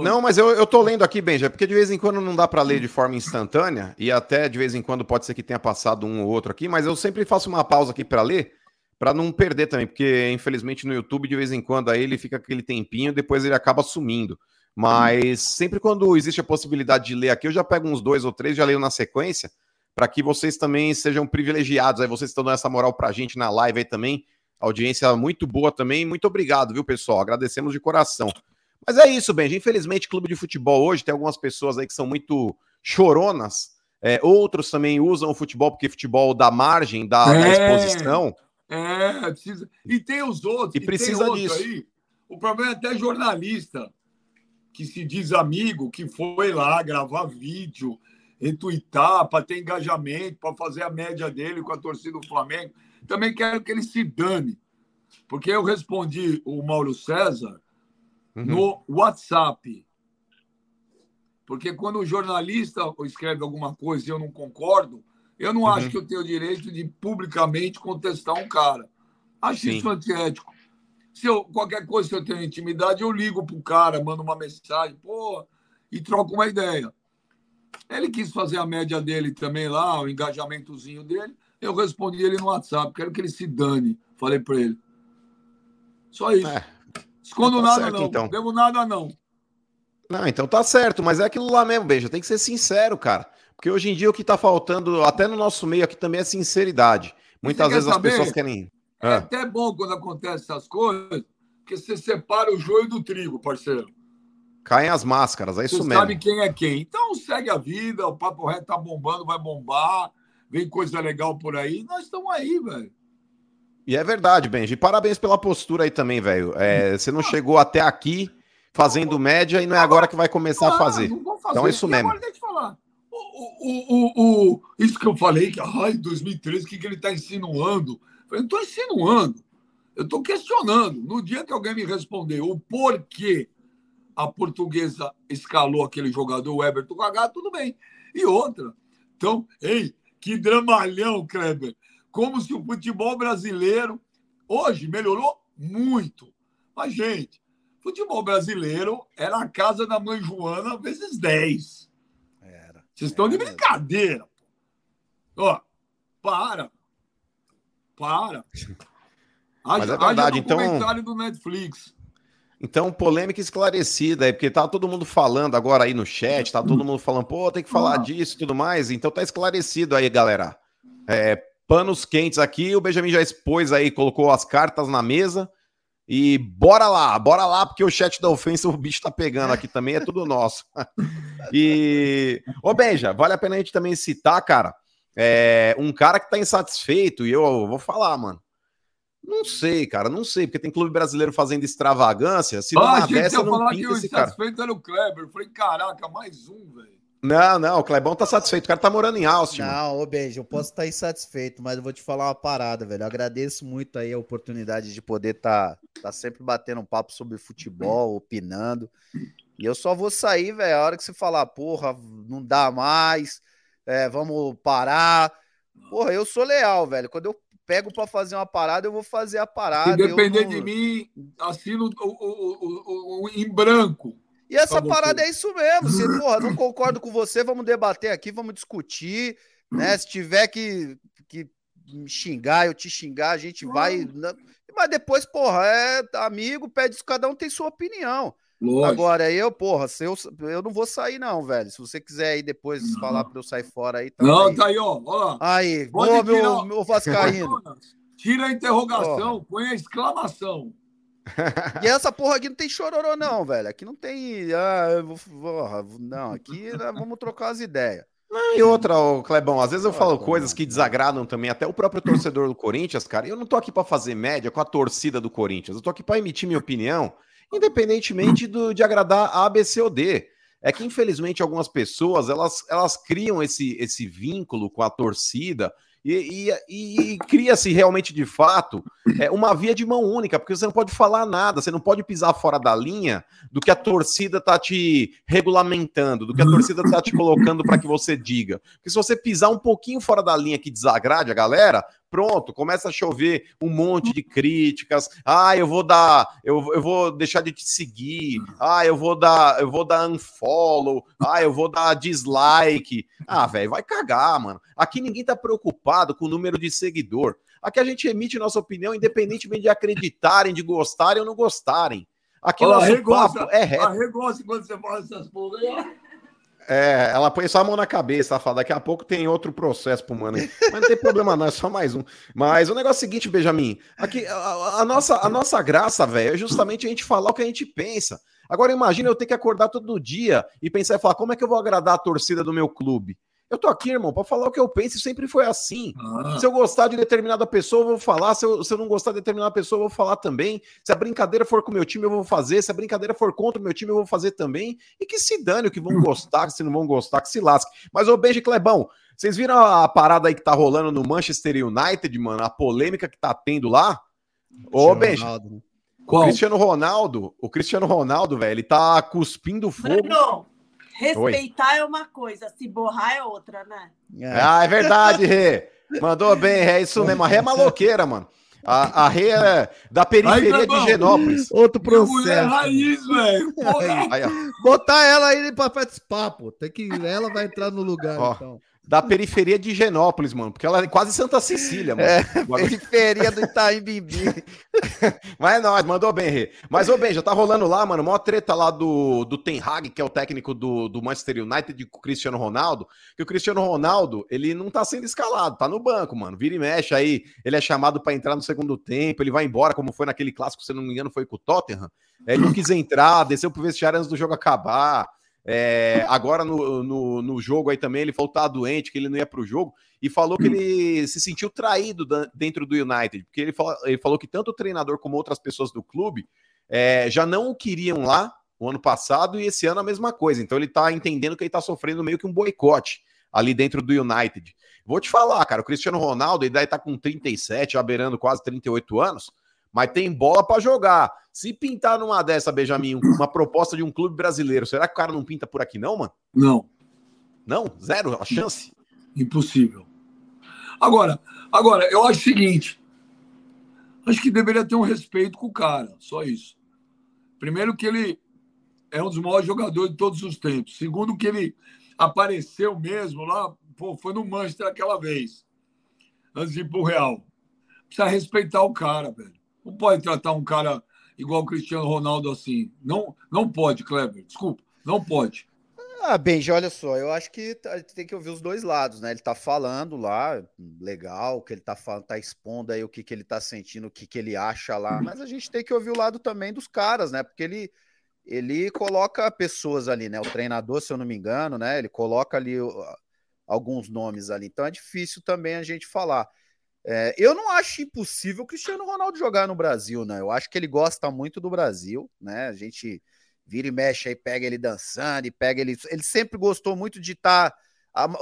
Não, mas eu, eu tô lendo aqui, Benja, porque de vez em quando não dá para ler de forma instantânea e até de vez em quando pode ser que tenha passado um ou outro aqui, mas eu sempre faço uma pausa aqui para ler para não perder também, porque infelizmente no YouTube de vez em quando aí ele fica aquele tempinho, depois ele acaba sumindo. Mas sempre quando existe a possibilidade de ler aqui, eu já pego uns dois ou três, já leio na sequência, para que vocês também sejam privilegiados. Aí vocês estão dando essa moral para a gente na live aí também. Audiência muito boa também. Muito obrigado, viu, pessoal? Agradecemos de coração. Mas é isso, Benji. Infelizmente, clube de futebol hoje tem algumas pessoas aí que são muito choronas. É, outros também usam o futebol porque futebol dá margem, dá, é. exposição. É, precisa. E tem os outros. E, e precisa disso. Aí. O problema é até jornalista que se diz amigo, que foi lá gravar vídeo, retweetar para ter engajamento, para fazer a média dele com a torcida do Flamengo. Também quero que ele se dane. Porque eu respondi o Mauro César uhum. no WhatsApp. Porque quando o jornalista escreve alguma coisa e eu não concordo, eu não uhum. acho que eu tenho o direito de publicamente contestar um cara. Acho Sim. isso antiético. Se eu, qualquer coisa, se eu tenho intimidade, eu ligo para o cara, mando uma mensagem, pô, e troco uma ideia. Ele quis fazer a média dele também lá, o engajamentozinho dele. Eu respondi ele no WhatsApp, quero que ele se dane. Falei para ele. Só isso. É, Escondo tá nada, certo, não. Então. Não devo nada, não. Não, então tá certo, mas é aquilo lá mesmo, Beija. Tem que ser sincero, cara. Porque hoje em dia o que está faltando, até no nosso meio aqui também, é sinceridade. Muitas vezes as pessoas querem. É Ah. até bom quando acontecem essas coisas, porque você separa o joio do trigo, parceiro. Caem as máscaras, é isso Você mesmo. sabe quem é quem. Então segue a vida, o Papo Reto tá bombando, vai bombar, vem coisa legal por aí. Nós estamos aí, velho. E é verdade, Benji. Parabéns pela postura aí também, velho. É, você não chegou até aqui fazendo média e não é agora que vai começar a Ah, fazer. Fazer. Então é isso E mesmo. Agora deixa eu falar. O, o, o, o- isso que eu falei, que ai, 2013, o que, que ele está insinuando? Eu não estou insinuando. Eu estou questionando. No dia que alguém me responder o porquê a portuguesa escalou aquele jogador, o Everton Gagá, tudo bem. E outra. Então, ei, que dramalhão, Kleber. Como se o futebol brasileiro hoje melhorou muito. Mas, gente, futebol brasileiro era a casa da mãe Joana vezes 10. Era. Vocês estão de brincadeira. Ó, para. Para. Mas é Haja- haja verdade, então- documentário do Netflix. Então, polêmica esclarecida porque tá todo mundo falando agora aí no chat, tá todo mundo falando, pô, tem que falar disso e tudo mais. Então tá esclarecido aí, galera. É, panos quentes aqui, o Benjamin já expôs aí, colocou as cartas na mesa. E bora lá, bora lá, porque o chat da ofensa o bicho tá pegando aqui também, é tudo nosso. e. Ô, Benja, vale a pena a gente também citar, cara, é, um cara que tá insatisfeito, e eu vou falar, mano. Não sei, cara, não sei, porque tem clube brasileiro fazendo extravagância. Se Ah, que dessa ia não falar que o cara. insatisfeito era o Kleber. Eu falei, caraca, mais um, velho. Não, não, o Clebão tá satisfeito. O cara tá morando em Austin. Não, ô Benji, eu posso estar insatisfeito, mas eu vou te falar uma parada, velho. Eu agradeço muito aí a oportunidade de poder estar tá, sempre batendo um papo sobre futebol, opinando. E eu só vou sair, velho, a hora que você falar, porra, não dá mais, é, vamos parar. Porra, eu sou leal, velho. Quando eu pego pra fazer uma parada, eu vou fazer a parada. Se depender não- de mim, assino o, o- o- em branco. E essa parada é isso mesmo. Se, porra, não concordo com você, vamos debater aqui, vamos discutir, né? Se tiver que, que me xingar, eu te xingar, a gente vai. Mas depois, porra, é amigo, pede, cada um tem sua opinião. Lógico. Agora, eu, porra, se eu, eu não vou sair, não, velho. Se você quiser aí depois falar pra eu sair fora aí, não, aí. tá aí, ó. ó. Aí, boa, meu, meu Vascaíno. Tira a interrogação, põe a exclamação. E essa porra aqui não tem chororô, não, velho. Aqui não tem. Ah, vou, porra, não, aqui vamos trocar as ideias. E outra, ô, Clebão, às vezes eu Ah, falo tá coisas que desagradam também, até o próprio torcedor do Corinthians, cara. Eu não tô aqui pra fazer média com a torcida do Corinthians. Eu tô aqui pra emitir minha opinião, independentemente do, de agradar A, B, C ou D. É que, infelizmente, algumas pessoas, elas, elas criam esse, esse vínculo com a torcida e, e- e cria-se realmente, de fato, é, uma via de mão única, porque você não pode falar nada, você não pode pisar fora da linha do que a torcida tá te regulamentando, do que a torcida tá te colocando para que você diga. Porque se você pisar um pouquinho fora da linha que desagrade a galera, pronto, começa a chover um monte de críticas. Ah, eu vou dar, eu, eu vou deixar de te seguir. Ah, eu vou dar, eu vou dar unfollow. Ah, eu vou dar dislike. Ah, velho, vai cagar, mano. Aqui ninguém tá preocupado com o número de seguidor. Aqui a gente emite nossa opinião independentemente de acreditarem, de gostarem ou não gostarem. Aqui o nosso papo é reto. A regosta quando você fala essas porra aí. É, ela põe só a mão na cabeça, ela fala, daqui a pouco tem outro processo pro mano. Mas não tem problema não, é só mais um. Mas o negócio é o seguinte, Benjamin, aqui, a, a nossa, a nossa graça, velho, é justamente a gente falar o que a gente pensa. Agora imagina eu ter que acordar todo dia e pensar e falar, como é que eu vou agradar a torcida do meu clube? Eu tô aqui, irmão, pra falar o que eu penso e sempre foi assim. Ah, Se eu gostar de determinada pessoa, eu vou falar. Se eu, se eu não gostar de determinada pessoa, eu vou falar também. Se a brincadeira for com o meu time, eu vou fazer. Se a brincadeira for contra o meu time, eu vou fazer também. E que se dane o que vão gostar, se não vão gostar, que se lasque. Mas, ô Benji Clebão, vocês viram a parada aí que tá rolando no Manchester United, mano? A polêmica que tá tendo lá? Ô, Benji, Ronaldo, né? o qual? Cristiano Ronaldo, o Cristiano Ronaldo, velho, ele tá cuspindo fogo. Bruno, respeitar é uma coisa, se borrar é outra, né? É. Ah, é verdade, Rê. Mandou bem, Rê. É isso mesmo. A Rê é maloqueira, mano. A, a Rê é da periferia de. Genópolis. Outro mulher processo. raiz, velho. Botar ela aí pra participar, pô. Tem que, ela vai entrar no lugar, Ó. então. Da periferia de Genópolis, mano, porque ela é quase Santa Cecília, mano. É, periferia do Itaim Bibi. Mas é nóis, mandou bem, Rê. Mas, ô, bem, já tá rolando lá, mano, maior treta lá do, do Ten Hag, que é o técnico do, do Manchester United, com o Cristiano Ronaldo, que o Cristiano Ronaldo, ele não tá sendo escalado, tá no banco, mano. Vira e mexe aí, ele é chamado para entrar no segundo tempo, ele vai embora, como foi naquele clássico, se não me engano, foi com o Tottenham. Ele não quis entrar, desceu pro vestiário antes do jogo acabar. É, agora no, no, no, jogo aí também ele falou que tá doente, que ele não ia para o jogo, e falou que ele se sentiu traído dentro do United, porque ele falou, ele falou que tanto o treinador como outras pessoas do clube é, já não o queriam lá o ano passado e esse ano a mesma coisa. Então ele tá entendendo que ele tá sofrendo meio que um boicote ali dentro do United. Vou te falar, cara, o Cristiano Ronaldo, ele daí tá com 37, já beirando quase 38 anos mas tem bola para jogar. Se pintar numa dessa, Benjamin, uma proposta de um clube brasileiro, será que o cara não pinta por aqui, não, mano? Não. Não? Zero a chance? Impossível. Agora, agora, eu acho o seguinte: acho que deveria ter um respeito com o cara, só isso. Primeiro, que ele é um dos maiores jogadores de todos os tempos. Segundo, que ele apareceu mesmo lá, pô, foi no Manchester aquela vez, antes de ir pro Real. Precisa respeitar o cara, velho. Não pode tratar um cara igual o Cristiano Ronaldo assim. Não, não pode, Kleber. Desculpa, não pode. Ah, Benji, olha só, eu acho que tá, tem que ouvir os dois lados, né? Ele tá falando lá, legal, que ele tá falando, tá expondo aí o que, que ele tá sentindo, o que, que ele acha lá, mas a gente tem que ouvir o lado também dos caras, né? Porque ele, ele coloca pessoas ali, né? O treinador, se eu não me engano, né? Ele coloca ali alguns nomes ali, então é difícil também a gente falar. É, eu não acho impossível o Cristiano Ronaldo jogar no Brasil, né? Eu acho que ele gosta muito do Brasil, né? A gente vira e mexe aí, pega ele dançando e pega ele. Ele sempre gostou muito de estar. Tá,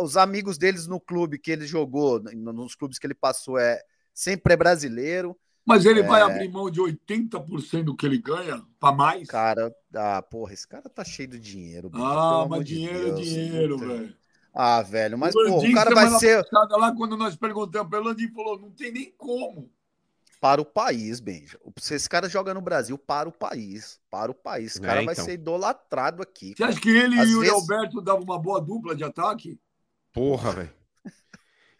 os amigos deles no clube que ele jogou, nos clubes que ele passou, é sempre é brasileiro. Mas ele é... vai abrir mão de 80% do que ele ganha para mais? Cara, ah, porra, esse cara tá cheio de dinheiro. Bicho, ah, mas dinheiro é dinheiro, velho. Ah, velho, mas o, pô, o cara vai ser. Lá quando nós perguntamos para o Landim, falou: não tem nem como. Para o país, Benja. Se esse cara joga no Brasil, para o país. Para o país. Esse é, cara é, vai então. ser idolatrado aqui. Você acha que ele Às e vezes... o Alberto davam uma boa dupla de ataque? Porra, velho.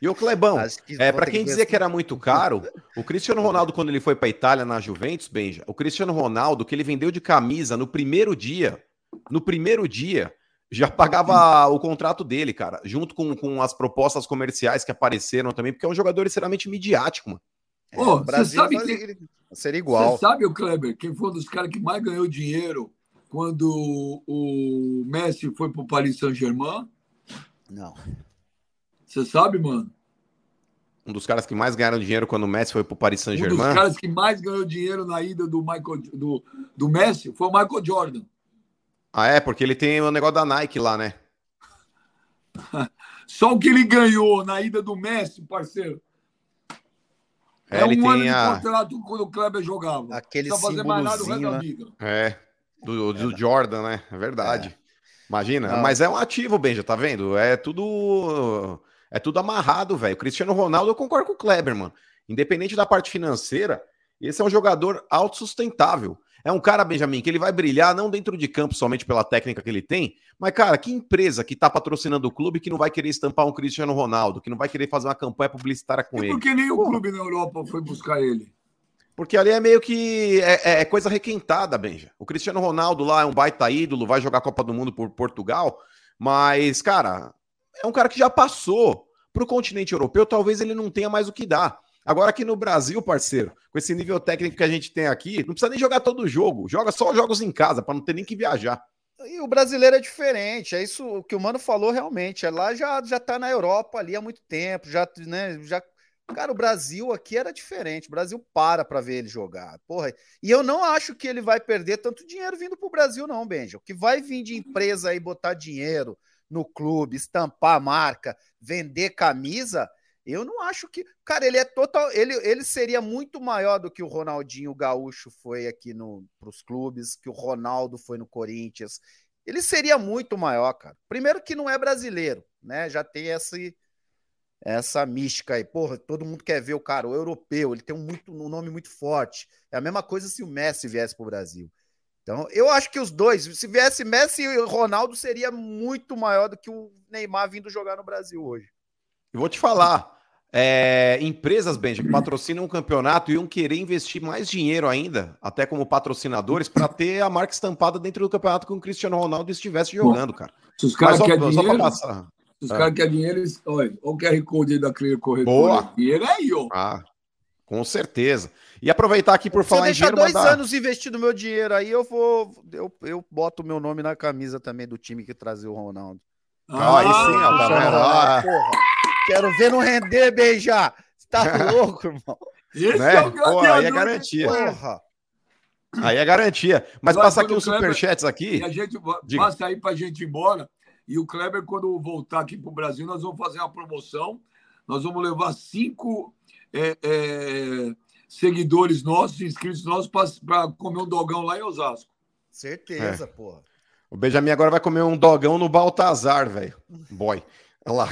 E o Clebão, é, para quem dizia que era muito caro, o Cristiano Ronaldo, quando ele foi para Itália na Juventus, Benja, o Cristiano Ronaldo, que ele vendeu de camisa no primeiro dia, no primeiro dia, já pagava o contrato dele, cara, junto com, com as propostas comerciais que apareceram também, porque é um jogador extremamente midiático, mano. Oh, é, Brasil sabe que... seria igual. Você sabe, o Kleber, quem foi um dos caras que mais ganhou dinheiro quando o Messi foi pro Paris Saint-Germain? Não. Você sabe, mano? Um dos caras que mais ganharam dinheiro quando o Messi foi pro Paris Saint-Germain? Um dos caras que mais ganhou dinheiro na ida do Michael do, do Messi foi o Michael Jordan. Ah, é? Porque ele tem o negócio da Nike lá, né? Só o que ele ganhou na ida do Messi, parceiro. É, é um ano a... de contrato quando o Kleber jogava. Aquele Não fazer mais nada o resto da vida. É, do, do é. Jordan, né? É verdade. É. Imagina. Não. Mas é um ativo, Benja, tá vendo? É tudo. É tudo amarrado, velho. Cristiano Ronaldo, eu concordo com o Kleber, mano. Independente da parte financeira, esse é um jogador autossustentável. É um cara, Benjamin, que ele vai brilhar não dentro de campo somente pela técnica que ele tem, mas, cara, que empresa que tá patrocinando o clube que não vai querer estampar um Cristiano Ronaldo, que não vai querer fazer uma campanha publicitária com e ele? Porque nem o clube na Europa foi buscar ele. Porque ali é meio que é, é, é, coisa requentada, Benja. O Cristiano Ronaldo lá é um baita ídolo, vai jogar a Copa do Mundo por Portugal, mas, cara, é um cara que já passou para o continente europeu, talvez ele não tenha mais o que dar. Agora aqui no Brasil, parceiro, com esse nível técnico que a gente tem aqui, não precisa nem jogar todo o jogo, joga só jogos em casa para não ter nem que viajar. E o brasileiro é diferente, é isso que o Mano falou realmente. É lá já já tá na Europa ali há muito tempo, já, né, já Cara, o Brasil aqui era diferente. O Brasil para para ver ele jogar. Porra. E eu não acho que ele vai perder tanto dinheiro vindo pro Brasil não, Benja. O que vai vir de empresa aí botar dinheiro no clube, estampar a marca, vender camisa, eu não acho que. Cara, ele é total. Ele, ele seria muito maior do que o Ronaldinho Gaúcho foi aqui para os clubes, que o Ronaldo foi no Corinthians. Ele seria muito maior, cara. Primeiro que não é brasileiro, né? Já tem esse, essa mística aí. Porra, todo mundo quer ver o cara, o europeu, ele tem um, muito, um nome muito forte. É a mesma coisa se o Messi viesse para o Brasil. Então, eu acho que os dois, se viesse Messi e Ronaldo, seria muito maior do que o Neymar vindo jogar no Brasil hoje. Eu vou te falar, é, empresas, Benja, que patrocinam um campeonato iam querer investir mais dinheiro ainda, até como patrocinadores, para ter a marca estampada dentro do campeonato que o Cristiano Ronaldo estivesse jogando, cara. Se os caras querem dinheiro, passar. Se os é. caras querem dinheiro, eles, olha, o QR Code aí da Clear Corretora. Boa. Dinheiro é aí, ó. Ah, com certeza. E aproveitar aqui por Se falar em dinheiro... Se eu deixar dois mandar... anos investindo meu dinheiro aí, eu vou... Eu, eu boto o meu nome na camisa também do time que trazia o Ronaldo. Ah, aí sim, ó, tá vendo? Ah, porra. Quero ver não render, beijar. Você tá louco, irmão? Esse né? é o Pô, aí é garantia. Porra. Aí é garantia. Mas passa aqui os superchats aqui. a gente Diga. passa aí pra gente ir embora. E o Kleber, quando voltar aqui pro Brasil, nós vamos fazer uma promoção. Nós vamos levar cinco é, é, seguidores nossos, inscritos nossos, para comer um dogão lá em Osasco. Certeza, é. porra. O Benjamin agora vai comer um dogão no Baltazar, velho. Boy. Olha lá.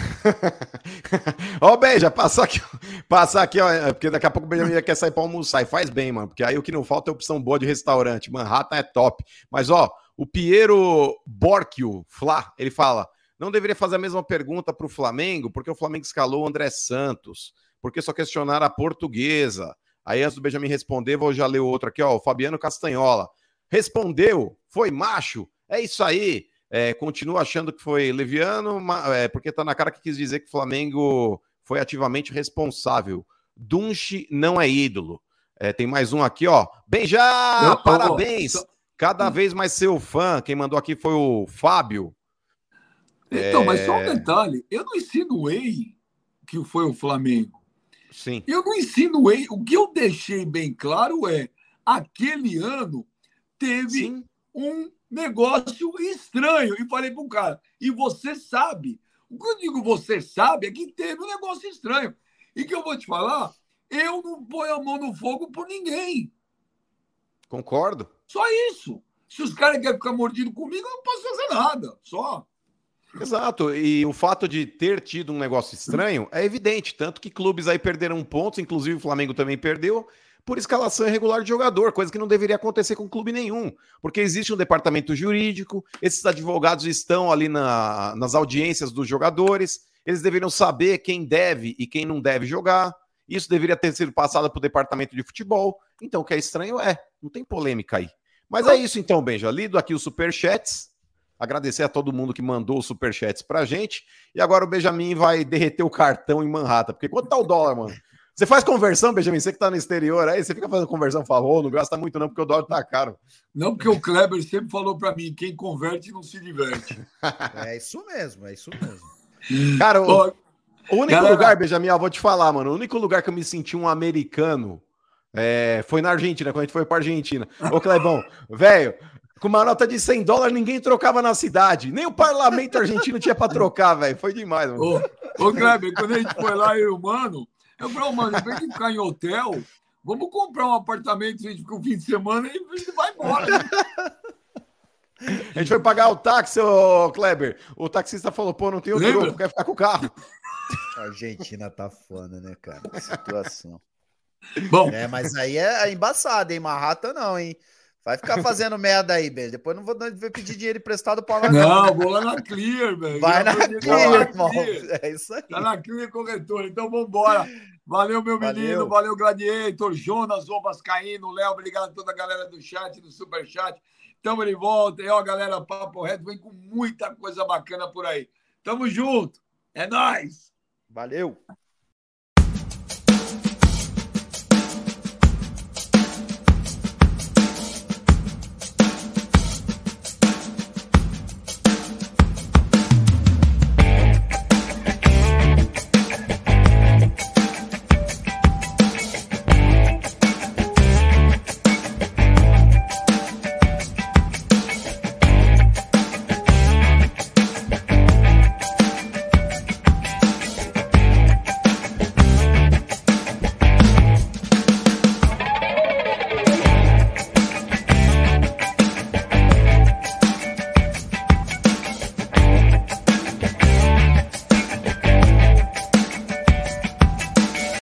Ó, oh, Beija, passar aqui, passar aqui, ó, é, porque daqui a pouco o Benjamin quer sair para almoçar e faz bem, mano, porque aí o que não falta é opção boa de restaurante. Manhattan é top. Mas, ó, o Piero Borchio, Flá, ele fala: não deveria fazer a mesma pergunta para o Flamengo, porque o Flamengo escalou o André Santos, porque só questionar a portuguesa. Aí, antes do Benjamin responder, vou já ler o outro aqui, ó, o Fabiano Castanhola. Respondeu, foi macho, é isso aí. É, continuo achando que foi leviano, mas, é, porque está na cara que quis dizer que o Flamengo foi ativamente responsável. Dunche não é ídolo. É, tem mais um aqui, ó. Bem já, parabéns. Cada hum. vez mais seu fã. Quem mandou aqui foi o Fábio. Então, mas só um é. detalhe. Eu não insinuei que foi o Flamengo. Sim. Eu não insinuei. O que eu deixei bem claro é aquele ano teve Sim. um negócio estranho. E falei para o cara, e você sabe. O que eu digo você sabe é que teve um negócio estranho. E que eu vou te falar, eu não ponho a mão no fogo por ninguém. Concordo. Só isso. Se os caras querem ficar mordidos comigo, eu não posso fazer nada. Só. Exato, e o fato de ter tido um negócio estranho é evidente, tanto que clubes aí perderam pontos, inclusive o Flamengo também perdeu, por escalação irregular de jogador, coisa que não deveria acontecer com clube nenhum, porque existe um departamento jurídico, esses advogados estão ali na, nas audiências dos jogadores, eles deveriam saber quem deve e quem não deve jogar. Isso deveria ter sido passado para o departamento de futebol. Então, o que é estranho é, não tem polêmica aí. Mas é isso então, Benja. Lido aqui os superchats. Agradecer a todo mundo que mandou os superchats pra gente. E agora o Benjamin vai derreter o cartão em Manhattan. Porque quanto tá o dólar, mano? Você faz conversão, Benjamin? Você que tá no exterior aí, você fica fazendo conversão, falou, não gasta muito não, porque o dólar tá caro. Não, porque o Kleber sempre falou para mim, quem converte não se diverte. é isso mesmo, é isso mesmo. Cara, o, o único Galera... lugar, Benjamin, eu vou te falar, mano, o único lugar que eu me senti um americano é, foi na Argentina, quando a gente foi pra Argentina. Ô, Clebão, velho, com uma nota de 100 dólares, ninguém trocava na cidade. Nem o parlamento argentino tinha para trocar, velho. Foi demais, mano. Ô, ô Kleber, quando a gente foi lá, eu, mano, eu falei, mano, em vez de ficar em hotel, vamos comprar um apartamento, a gente fica um fim de semana e a gente vai embora. Né? A gente foi pagar o táxi, ô Kleber. O taxista falou, pô, não tem outro troco, quer ficar com o carro. A Argentina tá foda, né, cara? A situação. Bom. É, mas aí é embaçado, hein? Marrata não, hein? Vai ficar fazendo merda aí, velho. Depois não vou pedir dinheiro emprestado para lá. Não, vou lá na Clear, velho. Vai na Clear, irmão. É isso aí. Tá na Clear Corretora. Então vamos embora. Valeu, meu valeu. menino. Valeu, Gladiator. Jonas, o Vascaíno, Léo. Obrigado a toda a galera do chat, do Superchat. Tamo de volta. E ó, galera, Papo Reto vem com muita coisa bacana por aí. Tamo junto. É nóis. Valeu.